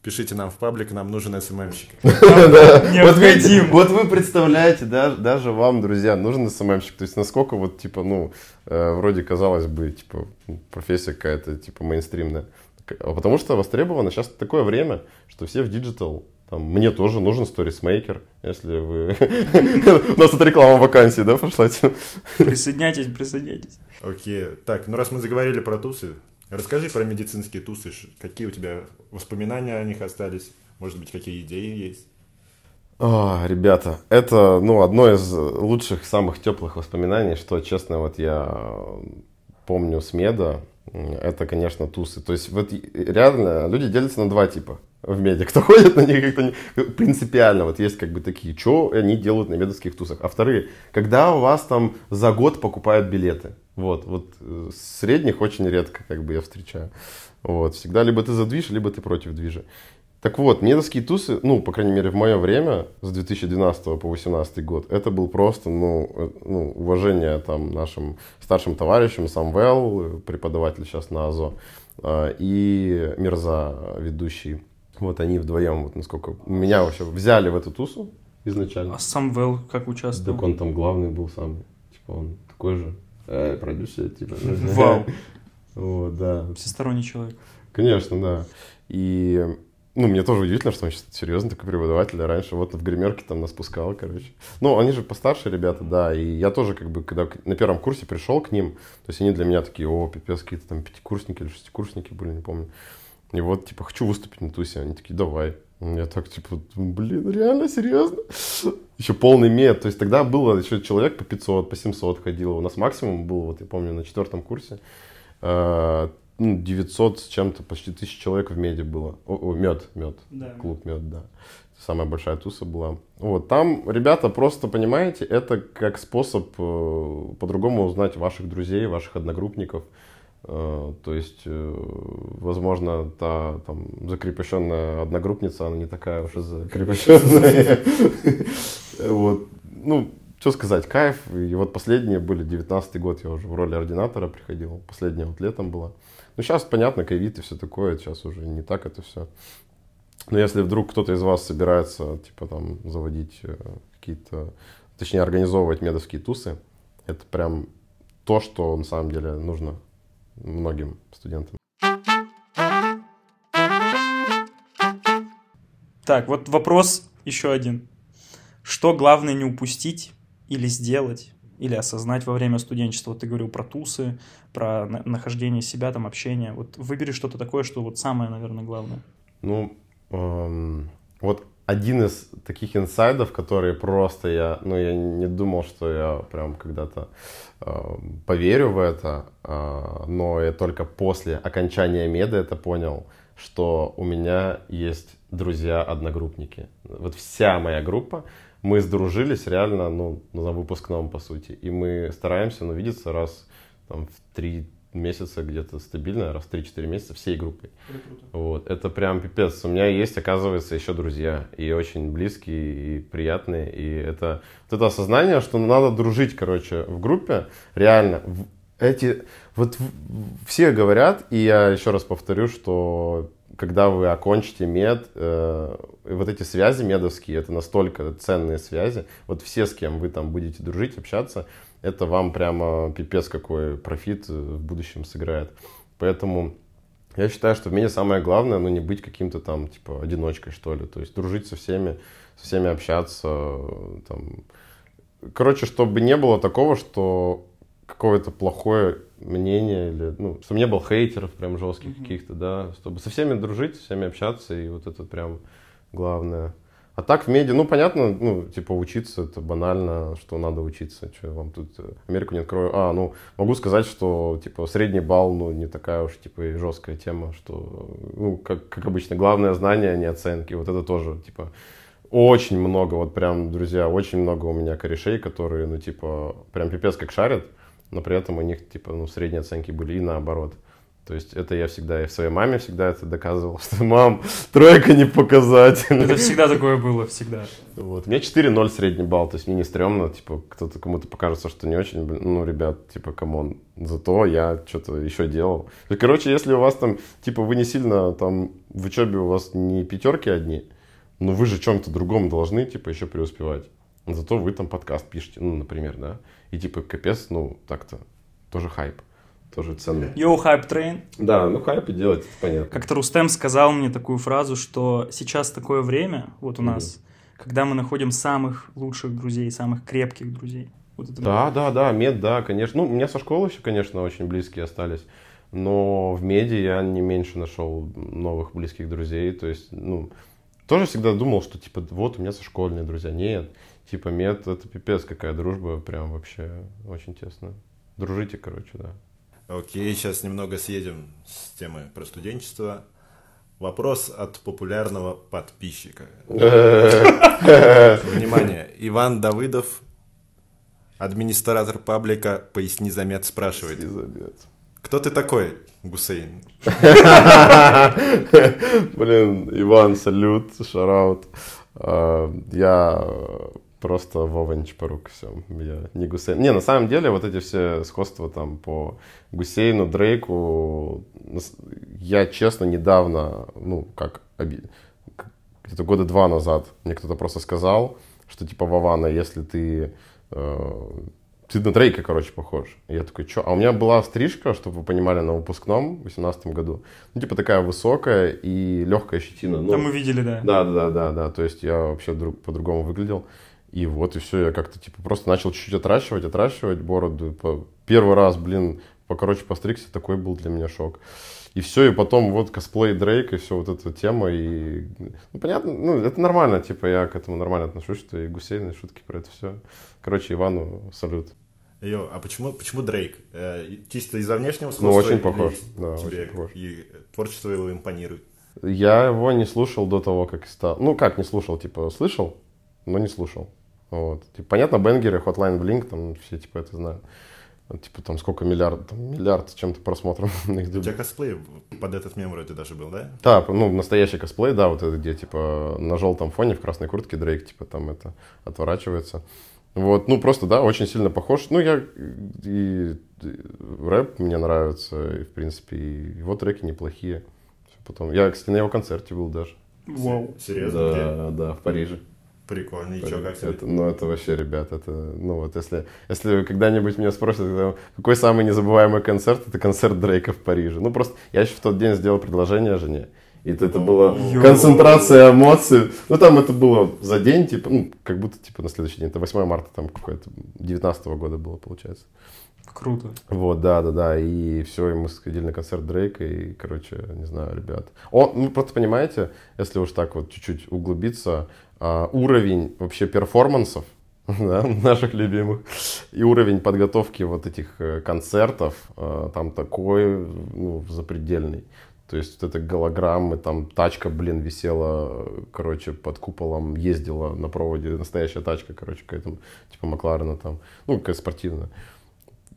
пишите нам в паблик, нам нужен SMM щик. Вот Необходим. вот вы представляете, да, даже вам, друзья, нужен SMM щик. То есть насколько вот, типа, ну, э, вроде казалось бы, типа, профессия какая-то, типа, мейнстримная. А Потому что востребовано сейчас такое время, что все в digital. Там, мне тоже нужен stories maker, если вы... У нас тут реклама вакансий, да, пошла? Присоединяйтесь, присоединяйтесь. Окей. Так, ну раз мы заговорили про тусы, расскажи про медицинские тусы. Какие у тебя воспоминания о них остались? Может быть, какие идеи есть? А, ребята, это, ну, одно из лучших, самых теплых воспоминаний, что, честно, вот я помню с меда, это, конечно, тусы. То есть, вот реально люди делятся на два типа в меди. Кто ходит на них, как-то не- принципиально. Вот есть как бы такие, что они делают на медовских тусах. А вторые, когда у вас там за год покупают билеты. Вот, вот э, средних очень редко как бы я встречаю. Вот, всегда либо ты за движ, либо ты против движа. Так вот, медовские тусы, ну, по крайней мере, в мое время, с 2012 по 2018 год, это был просто, ну, э, ну, уважение там нашим старшим товарищам, Самвел, преподаватель сейчас на АЗО, а, и Мирза, ведущий. Вот они вдвоем, вот насколько меня вообще взяли в эту тусу изначально. А Самвел как Так участвовал? он там главный был самый. Типа он такой же э, продюсер, типа. Вау. Вот, да. Всесторонний человек. Конечно, да. И, ну, мне тоже удивительно, что он сейчас серьезный такой преподаватель. А раньше вот в гримерке там нас пускал, короче. Ну, они же постарше ребята, да. И я тоже, как бы, когда на первом курсе пришел к ним, то есть они для меня такие, о, пипец, какие-то там пятикурсники или шестикурсники были, не помню. И вот, типа, хочу выступить на тусе. Они такие, давай. Я так, типа, блин, реально, серьезно? Еще полный мед. То есть тогда было еще человек по 500, по 700 ходил. У нас максимум был, вот я помню, на четвертом курсе. 900 ну, с чем-то, почти тысяч человек в меде было. О, о мед, мед. Да. Клуб мед, да. Самая большая туса была. Вот, там, ребята, просто, понимаете, это как способ э, по-другому узнать ваших друзей, ваших одногруппников. Э, то есть, э, возможно, та там закрепощенная одногруппница, она не такая уж и закрепощенная. Вот. Ну, что сказать, кайф. И вот последние были, 19 год я уже в роли ординатора приходил. Последняя вот летом была. Ну, сейчас, понятно, ковид и все такое. Сейчас уже не так это все. Но если вдруг кто-то из вас собирается, типа, там, заводить э, какие-то, точнее, организовывать медовские тусы, это прям то, что на самом деле нужно многим студентам. Так, вот вопрос еще один. Что главное не упустить или сделать, или осознать во время студенчества? Вот ты говорил про тусы, про нахождение себя, там, общение. Вот выбери что-то такое, что вот самое, наверное, главное. Ну, эм, вот один из таких инсайдов, которые просто я, ну, я не думал, что я прям когда-то э, поверю в это, э, но я только после окончания меда это понял, что у меня есть друзья-одногруппники. Вот вся моя группа, мы сдружились реально, ну, на выпускном, по сути. И мы стараемся, ну, видеться раз там, в три месяца где-то стабильно, раз в 3-4 месяца всей группой. Вот. Это прям пипец. У меня есть, оказывается, еще друзья. И очень близкие, и приятные. И это, вот это осознание, что надо дружить, короче, в группе. Реально. Эти, вот все говорят, и я еще раз повторю, что когда вы окончите мед, э, вот эти связи медовские, это настолько ценные связи. Вот все, с кем вы там будете дружить, общаться, это вам прямо пипец какой профит в будущем сыграет. Поэтому я считаю, что в мире самое главное, ну, не быть каким-то там, типа, одиночкой, что ли. То есть дружить со всеми, со всеми общаться, там. Короче, чтобы не было такого, что какое-то плохое мнение или, ну, чтобы не было хейтеров прям жестких mm-hmm. каких-то, да, чтобы со всеми дружить, со всеми общаться, и вот это прям главное. А так в меди, ну, понятно, ну, типа, учиться, это банально, что надо учиться. Что вам тут э, Америку не открою. А, ну, могу сказать, что, типа, средний балл, ну, не такая уж, типа, и жесткая тема, что, ну, как, как обычно, главное знание, а не оценки. Вот это тоже, типа, очень много, вот прям, друзья, очень много у меня корешей, которые, ну, типа, прям пипец как шарят, но при этом у них, типа, ну, средние оценки были и наоборот. То есть это я всегда, и своей маме всегда это доказывал, что мам, тройка не показатель. Это всегда такое было, всегда. Вот. Меня 4-0 средний балл, то есть мне не стрёмно, типа, кто-то кому-то покажется, что не очень, ну, ребят, типа, come on, зато я что-то еще делал. Короче, если у вас там, типа, вы не сильно там в учебе у вас не пятерки одни, но вы же чем-то другом должны, типа, еще преуспевать. Зато вы там подкаст пишете, ну, например, да, и, типа, капец, ну, так-то, тоже хайп тоже ценно. Yo, hype train. Да, ну хайп и делать, это понятно. Как-то Рустем сказал мне такую фразу, что сейчас такое время, вот у нас, mm-hmm. когда мы находим самых лучших друзей, самых крепких друзей. Вот это да, да, да, мед, да, конечно. Ну, у меня со школы еще, конечно, очень близкие остались. Но в меде я не меньше нашел новых близких друзей. То есть, ну, тоже всегда думал, что, типа, вот у меня со школьные друзья. Нет, типа, мед, это пипец какая дружба, прям вообще очень тесно. Дружите, короче, да. Окей, сейчас немного съедем с темы про студенчество. Вопрос от популярного подписчика. Внимание, Иван Давыдов, администратор паблика «Поясни замет» спрашивает. Кто ты такой, Гусейн? Блин, Иван, салют, шараут. А, я просто Вова Нечпорук, все, я не Гусейн. Не, на самом деле, вот эти все сходства там по Гусейну, Дрейку, я, честно, недавно, ну, как, где-то года два назад мне кто-то просто сказал, что типа Вована, если ты э, ты на Дрейка, короче, похож. И я такой, что? А у меня была стрижка, чтобы вы понимали, на выпускном в 18 году. Ну, типа такая высокая и легкая щетина. Ну, Там мы видели, да. Да, да, да, да. То есть я вообще друг, по-другому выглядел. И вот, и все, я как-то, типа, просто начал чуть-чуть отращивать, отращивать бороду. Первый раз, блин, покороче постригся, такой был для меня шок. И все, и потом вот косплей Дрейк, и все вот эта тема, и, ну, понятно, ну, это нормально, типа, я к этому нормально отношусь, что и гусейные шутки про это все. Короче, Ивану салют. Йо, а почему, почему Дрейк? Э, чисто из-за внешнего Ну, сходства? очень или похож, да, тебе очень похож. И творчество его импонирует? Я его не слушал до того, как стал. Ну, как не слушал, типа, слышал, но не слушал. Вот. Типа, понятно, бенгеры, Hotline Blink, там все типа это знают. Типа там сколько миллиард, там, миллиард с чем-то просмотров на их У тебя косплей под этот мем вроде даже был, да? Да, ну, настоящий косплей, да, вот это где, типа, на желтом фоне в красной куртке Дрейк, типа, там это отворачивается. Вот, ну, просто, да, очень сильно похож. Ну, я и, и рэп мне нравится, и, в принципе, и его треки неплохие. Потом, я, кстати, на его концерте был даже. Вау. Серьезно? Где? Да, да, в Париже. Прикольно. И что, как тебе? Это, ну, это вообще, ребят, это, ну, вот если, если когда-нибудь меня спросят, когда- какой самый незабываемый концерт, это концерт Дрейка в Париже. Ну, просто я еще в тот день сделал предложение жене. И это, это была концентрация эмоций. Ну, там это было за день, типа, ну, как будто, типа, на следующий день. Это 8 марта, там, какое-то, 19 года было, получается. Круто. Вот, да, да, да. И все, и мы сходили на концерт Дрейка, и, короче, не знаю, ребят. Он, ну, просто понимаете, если уж так вот чуть-чуть углубиться, уровень вообще перформансов, да, наших любимых, и уровень подготовки вот этих э, концертов, э, там такой, ну, запредельный. То есть вот это голограммы, там тачка, блин, висела, короче, под куполом, ездила на проводе, настоящая тачка, короче, какая-то, типа Макларена там, ну, какая спортивная.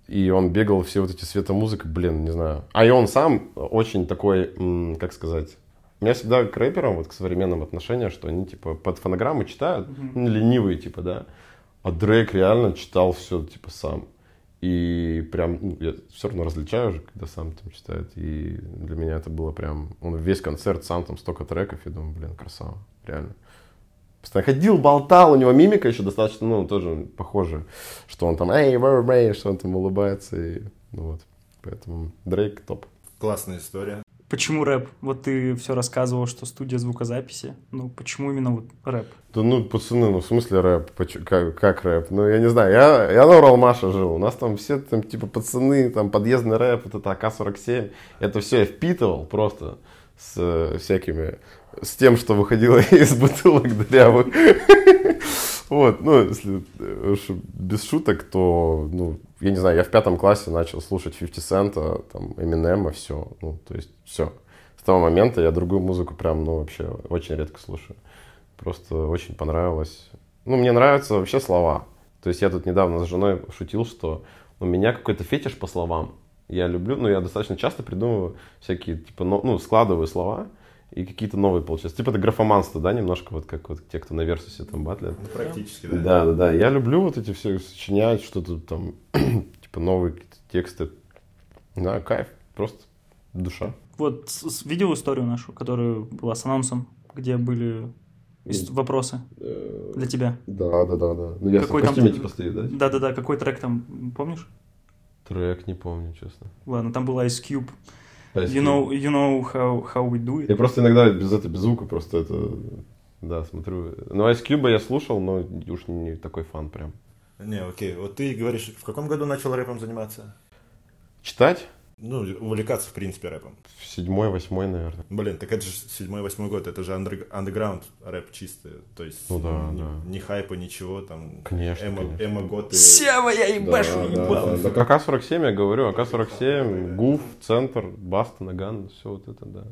И он бегал, все вот эти светомузыка, блин, не знаю. А и он сам очень такой, как сказать... У меня всегда к рэперам, вот к современным отношения, что они, типа, под фонограммы читают, ну, ленивые, типа, да. А Дрейк реально читал все, типа, сам. И прям, ну, я все равно различаю уже, когда сам там читает. И для меня это было прям... Он весь концерт сам там столько треков, и думаю, блин, красава, реально. Постоянно ходил, болтал, у него мимика еще достаточно, ну, тоже похожая, что он там, эй, вэр, вэр, что он там улыбается, и, ну вот, поэтому Дрейк топ. Классная история. Почему рэп? Вот ты все рассказывал, что студия звукозаписи. Ну, почему именно вот рэп? Да ну, пацаны, ну в смысле рэп? Как, как рэп? Ну, я не знаю, я, я на Уралмаше жил, у нас там все там типа пацаны, там подъездный рэп, вот это АК-47, это все я впитывал просто с э, всякими, с тем, что выходило из бутылок дырявых. Вот, ну, если уж без шуток, то, ну, я не знаю, я в пятом классе начал слушать 50 Цента, там, Эминема, все, ну, то есть все. С того момента я другую музыку прям, ну, вообще очень редко слушаю. Просто очень понравилось. Ну, мне нравятся вообще слова. То есть я тут недавно с женой шутил, что у меня какой-то фетиш по словам. Я люблю, ну, я достаточно часто придумываю всякие, типа, ну, ну, складываю слова, и какие-то новые получаются. Типа это графоманство, да, немножко вот как вот те, кто на Версусе там батлят. Ну, практически, да. Да, да, да. Я люблю вот эти все сочинять, что-то там, типа новые какие-то тексты. Да, кайф, просто душа. Вот видел историю нашу, которая была с анонсом, где были вопросы для тебя? Да, да, да, да. Ну, я Какой в там- типа стою, да? Да-да-да, какой трек там, помнишь? Трек не помню, честно. Ладно, там был Ice Cube. You know, you know how, how we do it? Я просто иногда без этого, без звука просто это, да, смотрю. Ну, Ice Cube я слушал, но уж не такой фан прям. Не, окей. Вот ты говоришь, в каком году начал рэпом заниматься? Читать? Ну, увлекаться, в принципе, рэпом. Седьмой, восьмой, наверное. Блин, так это же седьмой, восьмой год, это же андер- андеграунд рэп чистый. То есть Ну да, ни, да. ни хайпа, ничего, там Конечно, эмо, конечно. эмо-готы. Сева, я ебашу, да, ебал. да, да. АК-47, я говорю, АК-47, ГУФ, Центр, Баста, Наган, все вот это, да.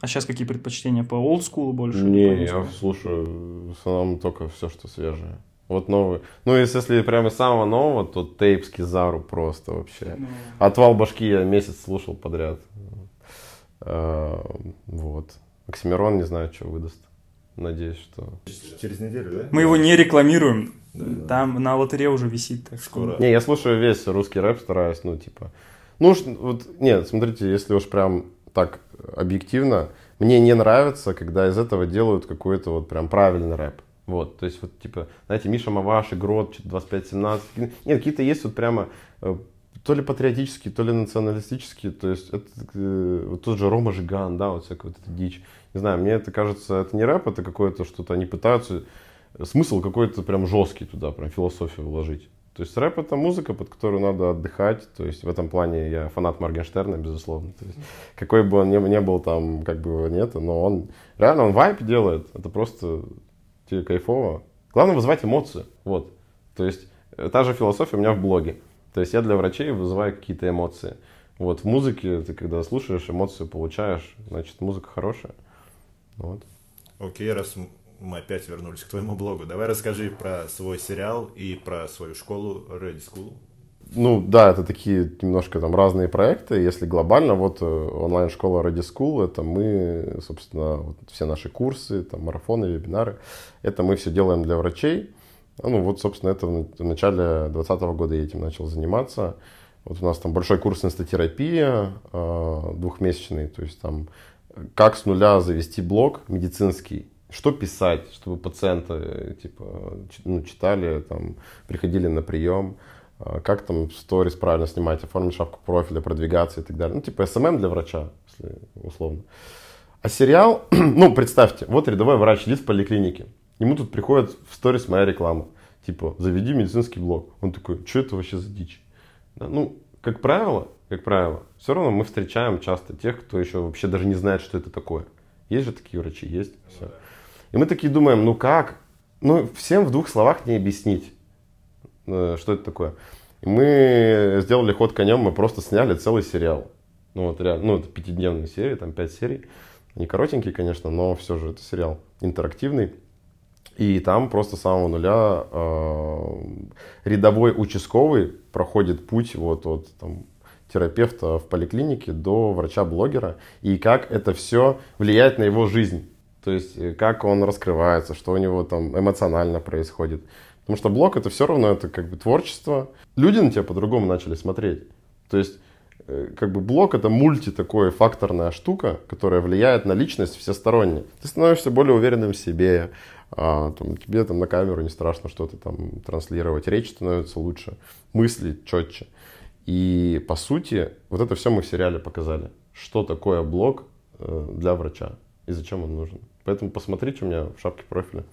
А сейчас какие предпочтения? По олдскулу больше? Не, я слушаю в основном только все, что свежее. Вот новый. Ну, если, если прямо из самого нового, то тейп с Кизару просто вообще. Ну, Отвал башки я месяц слушал подряд. А, Вот. Оксимирон, не знаю, что выдаст. Надеюсь, что... Через неделю, да? Мы его не рекламируем. Там на лотерее уже висит. Так. Скоро. Не, я слушаю весь русский рэп, стараюсь, ну, типа... Ну, уж, вот, нет, смотрите, если уж прям так объективно, мне не нравится, когда из этого делают какой-то вот прям правильный рэп. Вот, то есть вот типа, знаете, Миша Маваш, Игрот, что-то 25-17. Нет, какие-то есть вот прямо э, то ли патриотические, то ли националистические. То есть это э, вот тот же Рома Жиган, да, вот всякая вот эта дичь. Не знаю, мне это кажется, это не рэп, это какое-то что-то, они пытаются смысл какой-то прям жесткий туда, прям философию вложить. То есть рэп это музыка, под которую надо отдыхать. То есть в этом плане я фанат Моргенштерна, безусловно. То есть, какой бы он ни, не был там, как бы его нет, но он реально он вайп делает. Это просто тебе кайфово. Главное вызывать эмоции. Вот. То есть э, та же философия у меня в блоге. То есть я для врачей вызываю какие-то эмоции. Вот в музыке ты когда слушаешь, эмоцию получаешь, значит музыка хорошая. Вот. Окей, раз мы опять вернулись к твоему блогу, давай расскажи про свой сериал и про свою школу Ready School. Ну да, это такие немножко там разные проекты. Если глобально, вот э, онлайн-школа Ready School, это мы, собственно, вот все наши курсы, там, марафоны, вебинары, это мы все делаем для врачей. Ну вот, собственно, это в начале 2020 года я этим начал заниматься. Вот у нас там большой курс инстотерапия, э, двухмесячный, то есть там как с нуля завести блог медицинский, что писать, чтобы пациенты типа, ну, читали, там, приходили на прием, как там сторис правильно снимать, оформить шапку профиля, продвигаться и так далее. Ну, типа SMM для врача, если условно. А сериал, ну, представьте, вот рядовой врач сидит в поликлинике, ему тут приходит в сторис моя реклама, типа, заведи медицинский блог. Он такой, что это вообще за дичь? Да, ну, как правило, как правило, все равно мы встречаем часто тех, кто еще вообще даже не знает, что это такое. Есть же такие врачи, есть. Все. И мы такие думаем, ну как? Ну, всем в двух словах не объяснить, что это такое. И мы сделали ход конем, мы просто сняли целый сериал. Ну, вот реально, ну, это пятидневные серии, там пять серий. Не коротенькие, конечно, но все же это сериал интерактивный. И там просто с самого нуля э, рядовой участковый проходит путь вот от там, терапевта в поликлинике до врача-блогера. И как это все влияет на его жизнь. То есть, э, как он раскрывается, что у него там эмоционально происходит. Потому что блог это все равно это как бы творчество. Люди на тебя по-другому начали смотреть. То есть, э, как бы блог это мульти такой факторная штука, которая влияет на личность всесторонне. Ты становишься более уверенным в себе, а, там, тебе там на камеру не страшно что-то там транслировать, речь становится лучше, мысли четче. И по сути, вот это все мы в сериале показали. Что такое блог э, для врача и зачем он нужен. Поэтому посмотрите у меня в шапке профиля.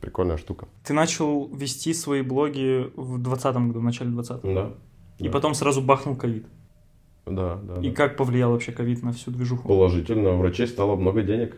Прикольная штука. Ты начал вести свои блоги в 2020 году, в начале 20 Да. И да. потом сразу бахнул ковид. Да, да. И да. как повлиял вообще ковид на всю движуху? Положительно, у врачей стало много денег.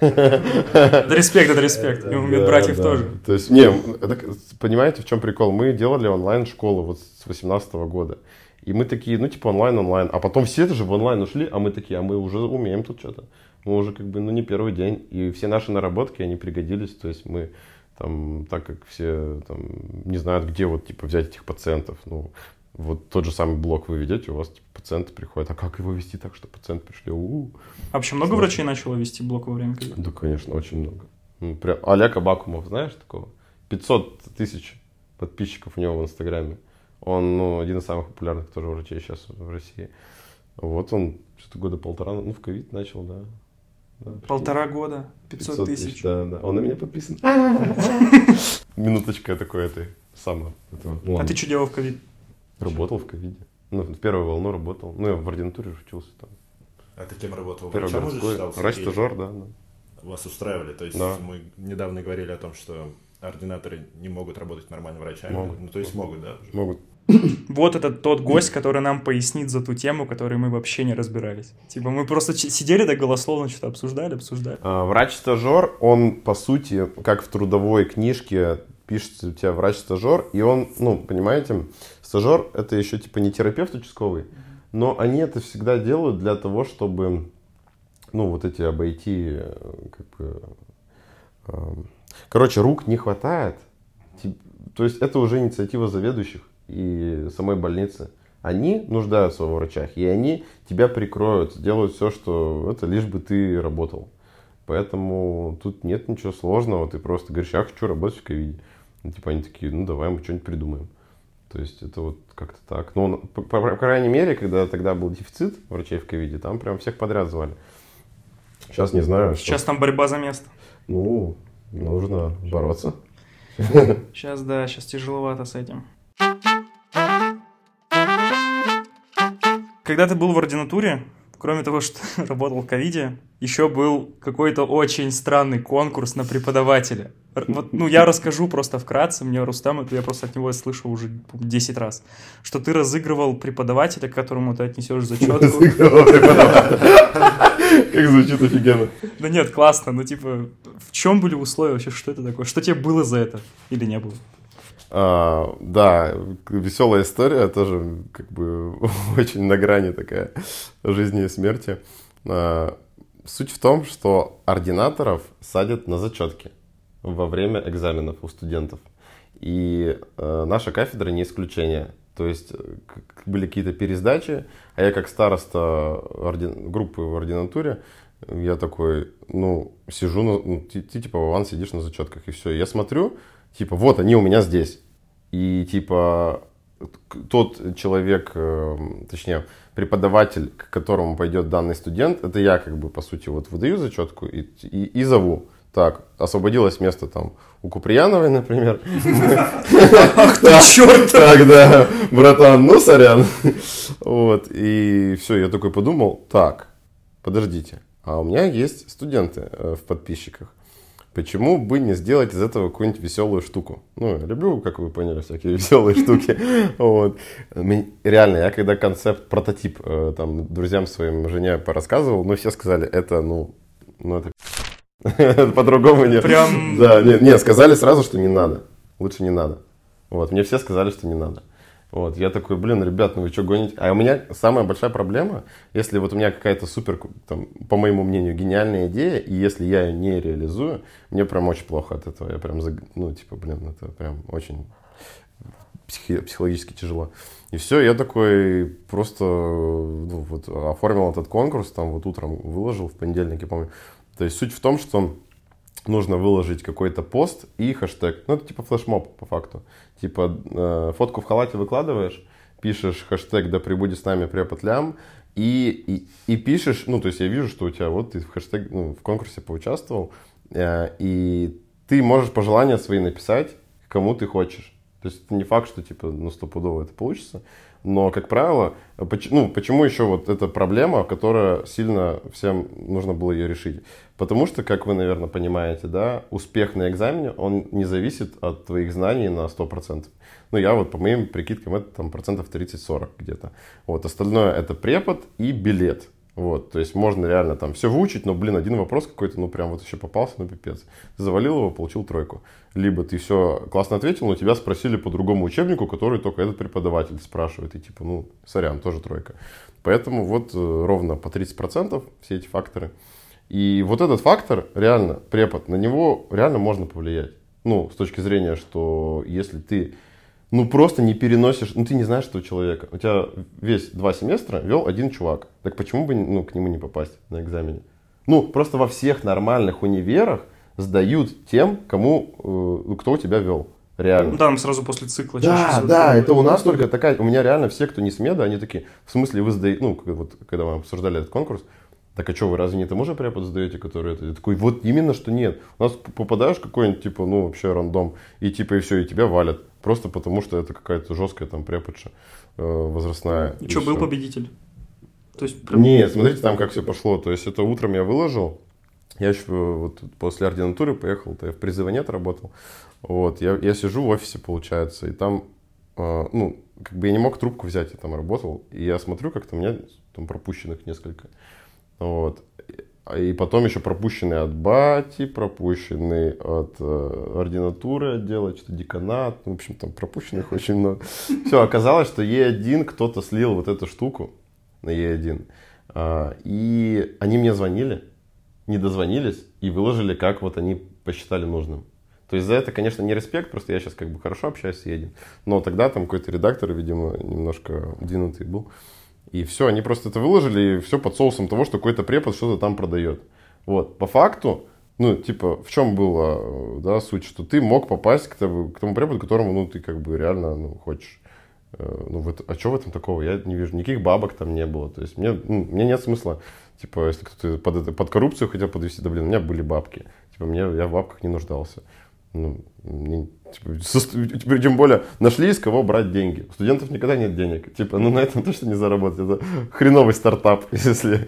Это респект, это респект. И у медбратьев тоже. То есть, не, это, понимаете, в чем прикол? Мы делали онлайн-школу вот с 18 года. И мы такие, ну, типа онлайн, онлайн. А потом все же в онлайн ушли, а мы такие, а мы уже умеем тут что-то. Мы уже как бы, ну, не первый день. И все наши наработки, они пригодились. То есть мы там, так как все там не знают, где вот, типа, взять этих пациентов, ну, вот тот же самый блог вы ведете, у вас типа, пациенты приходят, а как его вести так, что пациенты пришли? У-у-у. А вообще много врачей начало вести блог во время ковида? Да, конечно, очень много. Ну, прям Олег Абакумов, знаешь такого? 500 тысяч подписчиков у него в Инстаграме. Он, ну, один из самых популярных тоже врачей сейчас в России. Вот он что-то года полтора, ну, в ковид начал, да. Полтора года, 500 тысяч. Да, да. Он на меня подписан. Минуточка такой этой самой. А ты что делал в ковид? Работал в ковиде. Ну, в первую волну работал. Ну, я в ординатуре учился там. А ты кем работал? Врачом уже считался? Врач-стажер, да, да. Вас устраивали? То есть Да. мы недавно говорили о том, что ординаторы не могут работать нормально врачами. Могут. Ну, то есть могут, да? Могут. Вот это тот гость, который нам пояснит за ту тему, которой мы вообще не разбирались. Типа мы просто сидели так голословно что-то обсуждали, обсуждали. А, Врач-стажер, он, по сути, как в трудовой книжке пишется у тебя врач-стажер, и он, ну, понимаете, стажер это еще типа не терапевт участковый, но они это всегда делают для того, чтобы, ну, вот эти обойти, как бы, эм, короче, рук не хватает, то есть это уже инициатива заведующих и самой больницы. Они нуждаются во врачах, и они тебя прикроют, сделают все, что это лишь бы ты работал. Поэтому тут нет ничего сложного, ты просто говоришь, я хочу работать в ковиде. Ну, типа они такие, ну давай мы что-нибудь придумаем. То есть это вот как-то так. Ну, по, по- по крайней мере, когда тогда был дефицит врачей в ковиде, там прям всех подряд звали. Сейчас не знаю. что- Сейчас там борьба за место. Ну, нужно бороться. Сейчас, да, сейчас тяжеловато с этим. Когда ты был в ординатуре, кроме того, что работал в ковиде, еще был какой-то очень странный конкурс на преподавателя. Вот, ну, я расскажу просто вкратце, мне Рустам, это я просто от него слышал уже 10 раз, что ты разыгрывал преподавателя, к которому ты отнесешь зачетку. Как звучит офигенно. Да нет, классно, но типа, в чем были условия вообще, что это такое? Что тебе было за это или не было? А, да, веселая история, тоже как бы очень на грани такая жизни и смерти. А, суть в том, что ординаторов садят на зачетки во время экзаменов у студентов. И э, наша кафедра не исключение. То есть э, были какие-то пересдачи, а я как староста ордин... группы в ординатуре, я такой, ну, сижу, на, ну, ты, ты типа, Вован, сидишь на зачетках, и все. я смотрю, типа, вот они у меня здесь. И типа, тот человек, э, точнее, преподаватель, к которому пойдет данный студент, это я, как бы, по сути, вот выдаю зачетку и, и, и зову. Так, освободилось место там у Куприяновой, например. Ах ты черт! Так, да, братан, ну сорян. Вот, и все, я такой подумал, так, подождите, а у меня есть студенты э, в подписчиках. Почему бы не сделать из этого какую-нибудь веселую штуку? Ну, я люблю, как вы поняли, всякие веселые штуки. Вот. Реально, я когда концепт, прототип э, там друзьям своим, жене порассказывал, ну, все сказали, это, ну, ну, это По-другому нет. Прям... Да, нет, нет, сказали сразу, что не надо. Лучше не надо. Вот, мне все сказали, что не надо. Вот, я такой, блин, ребят, ну вы что гоните? А у меня самая большая проблема, если вот у меня какая-то супер, там, по моему мнению, гениальная идея, и если я ее не реализую, мне прям очень плохо от этого. Я прям, ну, типа, блин, это прям очень психи- психологически тяжело. И все, я такой просто ну, вот, оформил этот конкурс, там вот утром выложил в понедельник, я помню, то есть суть в том, что нужно выложить какой-то пост и хэштег. Ну, это типа флешмоб по факту. Типа э, фотку в халате выкладываешь, пишешь хэштег «Да прибудет с нами препод лям», и, и, и пишешь, ну, то есть я вижу, что у тебя вот ты в хэштег, ну, в конкурсе поучаствовал, э, и ты можешь пожелания свои написать, кому ты хочешь. То есть это не факт, что типа ну стопудово это получится, но, как правило, ну, почему еще вот эта проблема, которая сильно всем нужно было ее решить? Потому что, как вы, наверное, понимаете, да, успех на экзамене, он не зависит от твоих знаний на 100%. Ну, я вот по моим прикидкам, это там процентов 30-40 где-то. Вот, остальное это препод и билет. Вот, то есть можно реально там все выучить, но, блин, один вопрос какой-то, ну, прям вот еще попался, ну, пипец. Завалил его, получил тройку. Либо ты все классно ответил, но тебя спросили по другому учебнику, который только этот преподаватель спрашивает, и типа, ну, сорян, тоже тройка. Поэтому вот э, ровно по 30% все эти факторы. И вот этот фактор, реально, препод, на него реально можно повлиять. Ну, с точки зрения, что если ты ну просто не переносишь, ну ты не знаешь этого человека. У тебя весь два семестра вел один чувак. Так почему бы ну, к нему не попасть на экзамене? Ну, просто во всех нормальных универах сдают тем, кому, э, кто у тебя вел. Реально. Ну, там сразу после цикла. Да, да, это у нас только такая, у меня реально все, кто не с меда, они такие, в смысле вы сдаете, ну, вот, когда мы обсуждали этот конкурс, так а что, вы разве не тому же препод сдаете, который это? Я такой, вот именно что нет. У нас попадаешь какой-нибудь, типа, ну, вообще рандом, и типа, и все, и тебя валят. Просто потому, что это какая-то жесткая там преподша э, возрастная. И, и что, был победитель? То есть, прям... Нет, смотрите, там как все пошло. То есть, это утром я выложил, я еще вот после ординатуры поехал, то я в призыве нет работал. Вот, я, я сижу в офисе, получается, и там, э, ну, как бы я не мог трубку взять, я там работал, и я смотрю, как-то у меня там пропущенных несколько. Вот. И потом еще пропущенный от бати, пропущенный от э, ординатуры отдела, что-то деканат. В общем, там пропущенных очень много. Все, оказалось, что Е1 кто-то слил вот эту штуку на Е1. А, и они мне звонили, не дозвонились и выложили, как вот они посчитали нужным. То есть за это, конечно, не респект, просто я сейчас как бы хорошо общаюсь с Един. Но тогда там какой-то редактор, видимо, немножко двинутый был. И все, они просто это выложили, и все под соусом того, что какой-то препод что-то там продает. Вот, по факту, ну, типа, в чем была, да, суть, что ты мог попасть к тому, к тому преподу, которому, ну, ты как бы реально, ну, хочешь. Э, ну, вот, а что в этом такого? Я не вижу. Никаких бабок там не было. То есть мне, ну, мне нет смысла, типа, если кто-то под, под коррупцию хотел подвести, да, блин, у меня были бабки. Типа, мне, я в бабках не нуждался. Ну, не, типа, со, тем более, нашли из кого брать деньги. У студентов никогда нет денег. Типа, ну на этом точно не заработать. Это хреновый стартап, если...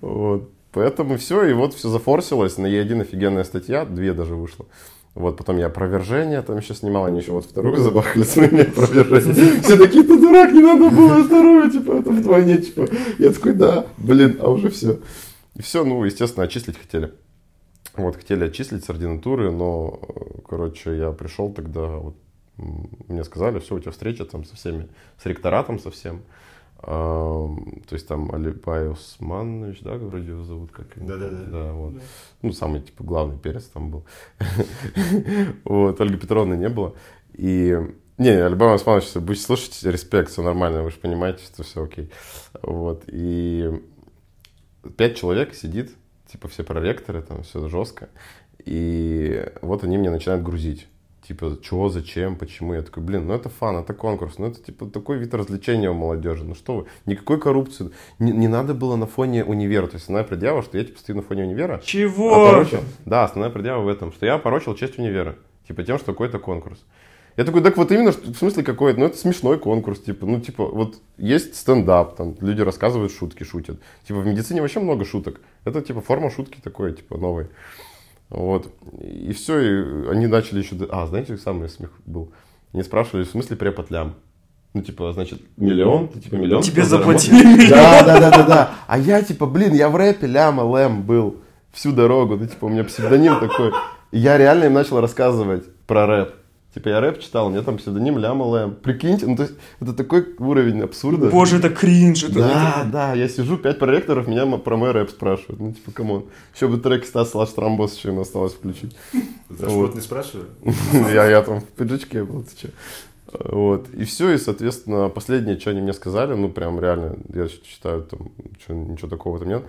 Вот. Поэтому все, и вот все зафорсилось. На Е1 офигенная статья, две даже вышло. Вот, потом я опровержение там еще снимал, они еще вот вторую забахали с моими опровержениями. Все такие, ты дурак, не надо было вторую, типа, это вдвойне, типа. Я такой, да, блин, а уже все. И все, ну, естественно, отчислить хотели. Вот, хотели отчислить с ординатуры, но, короче, я пришел тогда, вот, мне сказали, все, у тебя встреча там со всеми, с ректоратом со всем. То есть там Алибай Усманович, да, вроде его зовут, как Да-да-да. Да, вот. Ну, самый, типа, главный перец там был. Вот, Ольги Петровны не было. И не, Алибай Усманович, если будете слушать, респект, все нормально, вы же понимаете, что все окей. Вот, и пять человек сидит, типа все проректоры, там все жестко. И вот они меня начинают грузить типа, чего, зачем, почему. Я такой, блин, ну это фан, это конкурс, ну это типа такой вид развлечения у молодежи. Ну что вы, никакой коррупции. Не, не надо было на фоне универа. То есть основная предъява, что я типа стою на фоне универа. Чего? Опорочил. Да, основная предъява в этом, что я опорочил честь универа. Типа тем, что какой-то конкурс. Я такой, так вот именно, в смысле какой-то, ну это смешной конкурс, типа, ну типа, вот есть стендап, там люди рассказывают шутки, шутят. Типа в медицине вообще много шуток. Это типа форма шутки такой, типа новой. Вот. И все, и они начали еще... А, знаете, самый смех был? Они спрашивали, в смысле препод лям? Ну, типа, значит, миллион, ты типа миллион. Тебе заплатили. Да, да, да, да, да. А я, типа, блин, я в рэпе ляма лэм был всю дорогу. Ну, типа, у меня псевдоним такой. И я реально им начал рассказывать про рэп. Типа я рэп читал, у меня там псевдоним Ляма Лэм. Прикиньте, ну то есть это такой уровень абсурда. Боже, это кринж. Это, да, это... да, я сижу, пять проректоров меня про мой рэп спрашивают. Ну типа, come on. Еще бы трек Стас Лаш Тромбоз еще им осталось включить. За вот. не спрашиваю? я, я там в пиджачке был, ты че. Вот. И все, и, соответственно, последнее, что они мне сказали, ну, прям реально, я считаю, там, что, ничего такого там нет,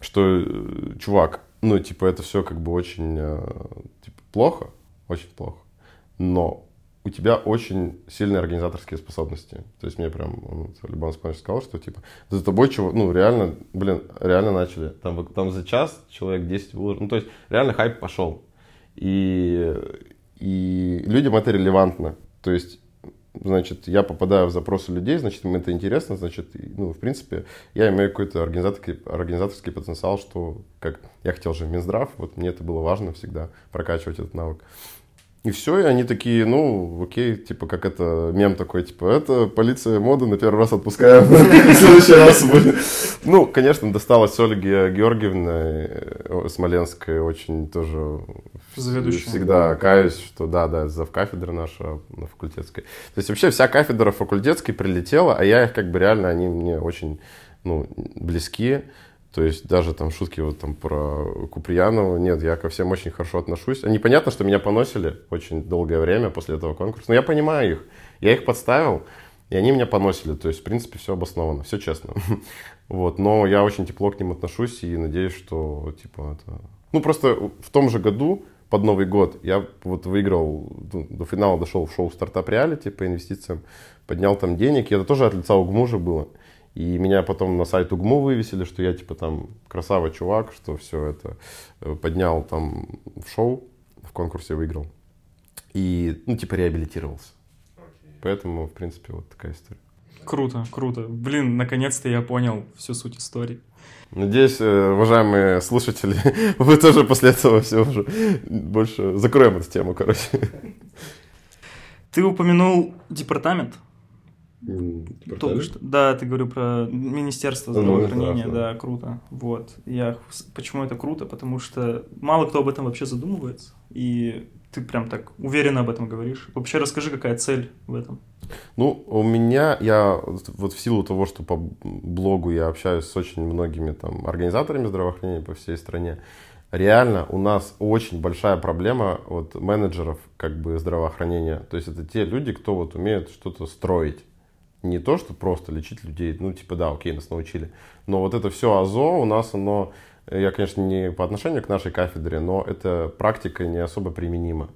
что, э, чувак, ну, типа, это все как бы очень, э, типа, плохо, очень плохо но у тебя очень сильные организаторские способности. То есть мне прям он, Любан Спанович сказал, что типа за тобой чего, ну реально, блин, реально начали. Там, там за час человек 10 выложил. Ну то есть реально хайп пошел. И, и людям это релевантно. То есть значит, я попадаю в запросы людей, значит, им это интересно, значит, ну, в принципе, я имею какой-то организаторский, организаторский потенциал, что, как я хотел же в Минздрав, вот мне это было важно всегда, прокачивать этот навык. И все, и они такие, ну, окей, типа, как это, мем такой, типа, это полиция моды на первый раз отпускаем, в следующий раз. Ну, конечно, досталось Ольге Георгиевне э, Смоленской, очень тоже всегда каюсь, что да, да, за кафедры наша на факультетской. То есть вообще вся кафедра факультетской прилетела, а я их как бы реально, они мне очень, ну, близкие. То есть даже там шутки вот там про Куприянова, нет, я ко всем очень хорошо отношусь. Они понятно, что меня поносили очень долгое время после этого конкурса, но я понимаю их. Я их подставил, и они меня поносили. То есть, в принципе, все обосновано, все честно. Вот, но я очень тепло к ним отношусь и надеюсь, что, типа, это... Ну, просто в том же году, под Новый год, я вот выиграл, ну, до финала дошел в шоу «Стартап Реалити» по инвестициям, поднял там денег, и это тоже от лица УГМУ же было. И меня потом на сайт УГМУ вывесили, что я типа там красавый чувак, что все это э, поднял там в шоу, в конкурсе выиграл. И, ну, типа реабилитировался. Okay. Поэтому, в принципе, вот такая история. Круто, круто. Блин, наконец-то я понял всю суть истории. Надеюсь, э, уважаемые слушатели, вы тоже после этого все уже больше закроем эту тему, короче. Ты упомянул департамент. Только что. Да, ты говорю про Министерство ну, здравоохранения, ну, да, да, круто. Вот. Я почему это круто? Потому что мало кто об этом вообще задумывается. И ты прям так уверенно об этом говоришь. Вообще расскажи, какая цель в этом? Ну, у меня, я вот в силу того, что по блогу я общаюсь с очень многими там организаторами здравоохранения по всей стране, реально у нас очень большая проблема вот менеджеров как бы здравоохранения. То есть это те люди, кто вот умеет что-то строить не то, что просто лечить людей, ну, типа, да, окей, нас научили, но вот это все АЗО у нас, оно, я, конечно, не по отношению к нашей кафедре, но эта практика не особо применима.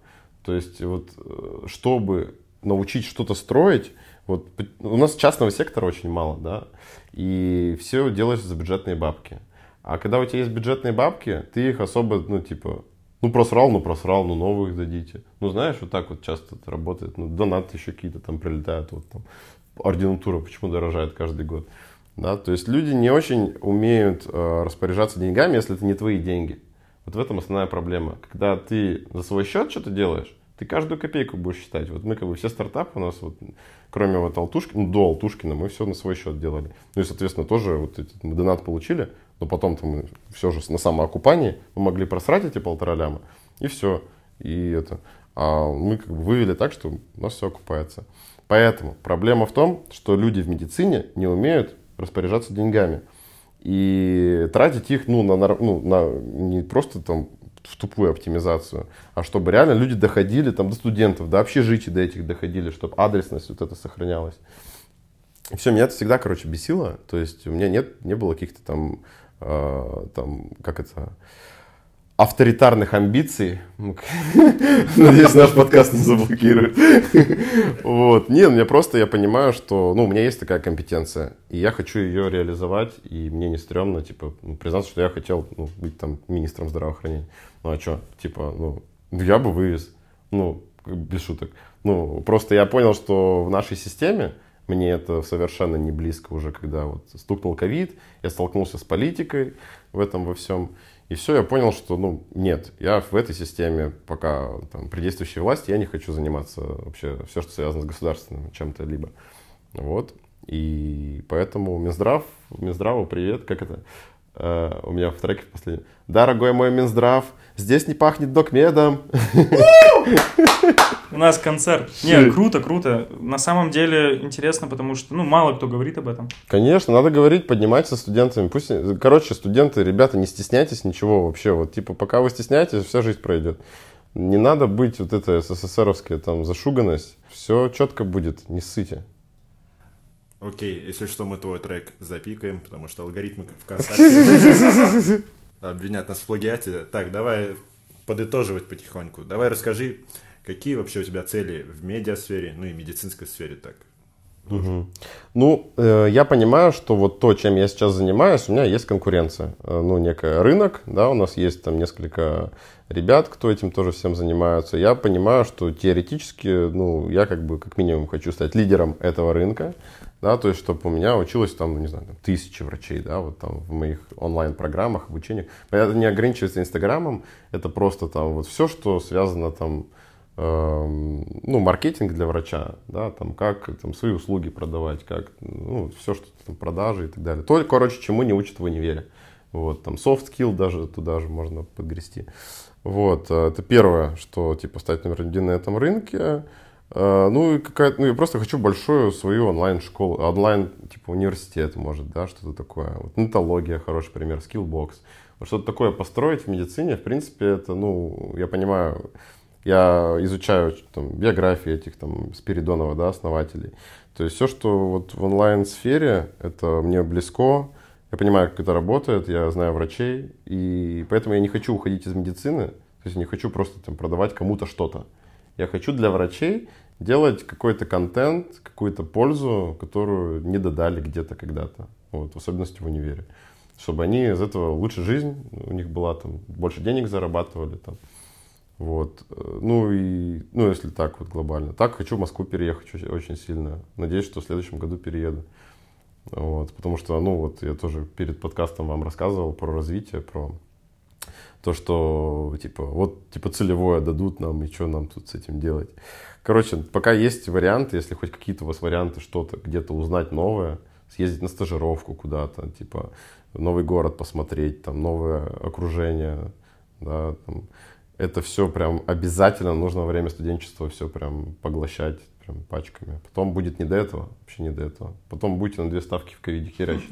То есть, вот, э, чтобы научить что-то строить, вот, у нас частного сектора очень мало, да, и все делаешь за бюджетные бабки. А когда у тебя есть бюджетные бабки, ты их особо, ну, типа, ну, просрал, ну, просрал, ну, новых дадите. Ну, знаешь, вот так вот часто это работает. Ну, донаты еще какие-то там прилетают, вот там, ординатура почему дорожает каждый год. Да, то есть люди не очень умеют э, распоряжаться деньгами, если это не твои деньги. Вот в этом основная проблема. Когда ты за свой счет что-то делаешь, ты каждую копейку будешь считать. Вот мы как бы все стартапы у нас, вот, кроме вот Алтушки, ну, до Алтушкина, мы все на свой счет делали. Ну и, соответственно, тоже вот этот, мы донат получили, но потом-то мы все же на самоокупании мы могли просрать эти полтора ляма, и все. И это. А мы как бы вывели так, что у нас все окупается. Поэтому проблема в том, что люди в медицине не умеют распоряжаться деньгами. И тратить их ну, на, ну, на не просто там в тупую оптимизацию, а чтобы реально люди доходили там до студентов, до общежитий до этих доходили, чтобы адресность вот это сохранялась. И все, меня это всегда, короче, бесило. То есть у меня нет, не было каких-то там, э, там, как это, авторитарных амбиций. Надеюсь, наш подкаст не заблокирует. Вот. Нет, мне просто, я понимаю, что, ну, у меня есть такая компетенция, и я хочу ее реализовать, и мне не стрёмно, типа, ну, признаться, что я хотел ну, быть там министром здравоохранения. Ну, а что, типа, ну, я бы вывез. Ну, без шуток. Ну, просто я понял, что в нашей системе мне это совершенно не близко уже, когда вот стукнул ковид, я столкнулся с политикой в этом во всем. И все, я понял, что, ну, нет, я в этой системе, пока там, при действующей власти, я не хочу заниматься вообще все, что связано с государственным чем-то либо. Вот. И поэтому Минздрав, Минздраву привет, как это? Uh, у меня в треке в последнем. Дорогой мой Минздрав, здесь не пахнет докмедом. У нас концерт. Не, круто, круто. На самом деле интересно, потому что, ну, мало кто говорит об этом. Конечно, надо говорить, поднимать со студентами. Пусть, короче, студенты, ребята, не стесняйтесь ничего вообще. Вот, типа, пока вы стесняетесь, вся жизнь пройдет. Не надо быть вот этой СССРовская там зашуганность. Все четко будет, не ссыте. Окей, если что, мы твой трек запикаем, потому что алгоритмы ВКонтакте обвинят нас в плагиате. Так, давай подытоживать потихоньку. Давай расскажи, какие вообще у тебя цели в медиасфере, ну и медицинской сфере так? Угу. Ну, э, я понимаю, что вот то, чем я сейчас занимаюсь, у меня есть конкуренция. Э, ну, некий рынок, да, у нас есть там несколько ребят, кто этим тоже всем занимаются. Я понимаю, что теоретически, ну, я как бы как минимум хочу стать лидером этого рынка да, то есть, чтобы у меня училось там, ну, не знаю, там, тысячи врачей, да, вот там в моих онлайн-программах, обучениях. Это не ограничивается Инстаграмом, это просто там вот все, что связано там, э, ну, маркетинг для врача, да, там, как там свои услуги продавать, как, ну, все, что там, продажи и так далее. То, короче, чему не учат в универе. Вот, там, soft skill даже туда же можно подгрести. Вот, э, это первое, что, типа, стать номер один на этом рынке. Э, ну, и какая ну, я просто хочу большую свою онлайн-школу, онлайн, типа, университет, может, да, что-то такое. Вот нетология, хороший пример, Skillbox. Вот что-то такое построить в медицине, в принципе, это, ну, я понимаю, я изучаю там, биографии этих там Спиридонова, да, основателей. То есть все, что вот в онлайн-сфере, это мне близко, я понимаю, как это работает, я знаю врачей, и поэтому я не хочу уходить из медицины, то есть не хочу просто там продавать кому-то что-то. Я хочу для врачей делать какой-то контент, какую-то пользу, которую не додали где-то когда-то, вот, в особенности в универе. Чтобы они из этого лучше жизнь у них была, там, больше денег зарабатывали, там, вот. Ну и, ну если так вот глобально. Так хочу в Москву переехать очень, очень сильно. Надеюсь, что в следующем году перееду. Вот, потому что, ну вот, я тоже перед подкастом вам рассказывал про развитие, про то, что, типа, вот, типа, целевое дадут нам, и что нам тут с этим делать. Короче, пока есть варианты, если хоть какие-то у вас варианты, что-то где-то узнать новое, съездить на стажировку куда-то, типа, новый город посмотреть, там, новое окружение, да, там, это все прям обязательно нужно во время студенчества все прям поглощать прям пачками. Потом будет не до этого, вообще не до этого. Потом будете на две ставки в ковиде херачить.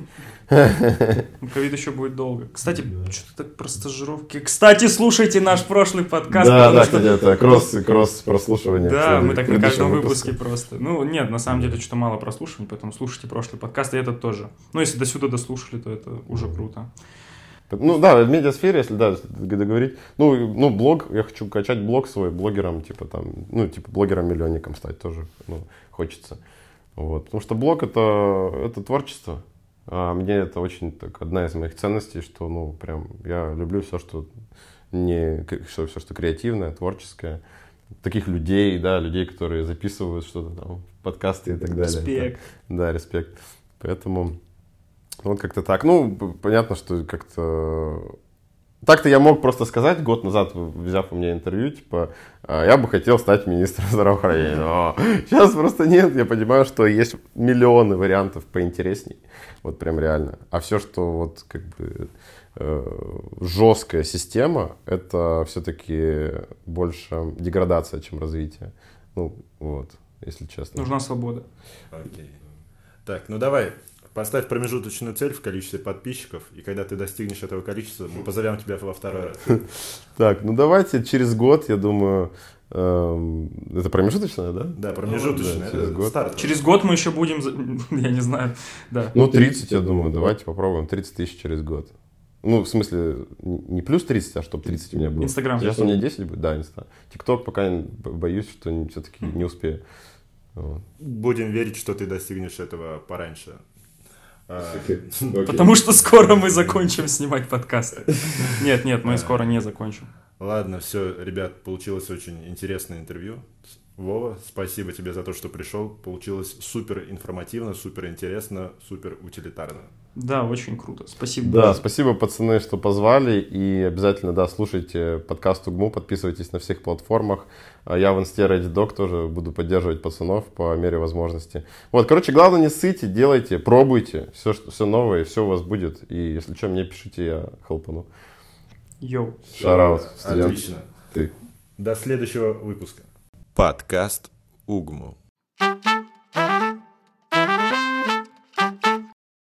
Ну, ковид еще будет долго. Кстати, что-то так про стажировки. Кстати, слушайте наш прошлый подкаст. Да, да, кстати, это кросс, кросс прослушивание. Да, мы так на каждом выпуске просто. Ну, нет, на самом деле, что-то мало прослушиваний, поэтому слушайте прошлый подкаст, и этот тоже. Ну, если до сюда дослушали, то это уже круто. Ну да, в медиасфере, если да, договорить. Ну, ну, блог, я хочу качать блог свой блогером, типа там, ну, типа блогером-миллионником стать тоже, ну, хочется. Вот. Потому что блог это, это творчество. А мне это очень так, одна из моих ценностей, что, ну, прям, я люблю все, что не, что, все, что креативное, творческое. Таких людей, да, людей, которые записывают что-то там, подкасты и так далее. Респект. Да, респект. Поэтому вот как-то так. Ну, понятно, что как-то так-то я мог просто сказать год назад, взяв у меня интервью, типа, «А, я бы хотел стать министром здравоохранения. Но сейчас просто нет, я понимаю, что есть миллионы вариантов поинтересней. Вот прям реально. А все, что вот как бы э, жесткая система, это все-таки больше деградация, чем развитие. Ну, вот, если честно. Нужна свобода. Окей. Так, ну давай, поставь промежуточную цель в количестве подписчиков, и когда ты достигнешь этого количества, мы позовем тебя во второй раз. Так, ну давайте через год, я думаю, эм, это промежуточное, да? Да, промежуточная, Да, через это год. старт. Через год мы еще будем, я не знаю, да. Ну, 30, я думаю, давайте попробуем 30 тысяч через год. Ну, в смысле, не плюс 30, а чтобы 30 у меня было. Инстаграм. Сейчас у меня 10 будет, да, инста. Тикток пока боюсь, что все-таки не успею. Будем верить, что ты достигнешь этого пораньше. А, Потому что скоро мы закончим снимать подкасты. Нет, нет, мы скоро не закончим. Ладно, все, ребят, получилось очень интересное интервью. Вова, спасибо тебе за то, что пришел. Получилось супер информативно, супер интересно, супер утилитарно. Да, очень круто. Спасибо. Да, спасибо, пацаны, что позвали. И обязательно, да, слушайте подкаст УГМУ, подписывайтесь на всех платформах. А Я в инсте Dog тоже буду поддерживать пацанов по мере возможности. Вот, короче, главное не ссыте, делайте, пробуйте. Все, что, все новое, все у вас будет. И если что, мне пишите, я хелпану. Йоу. Шараут. Отлично. Ты. До следующего выпуска. Подкаст Угму. Thank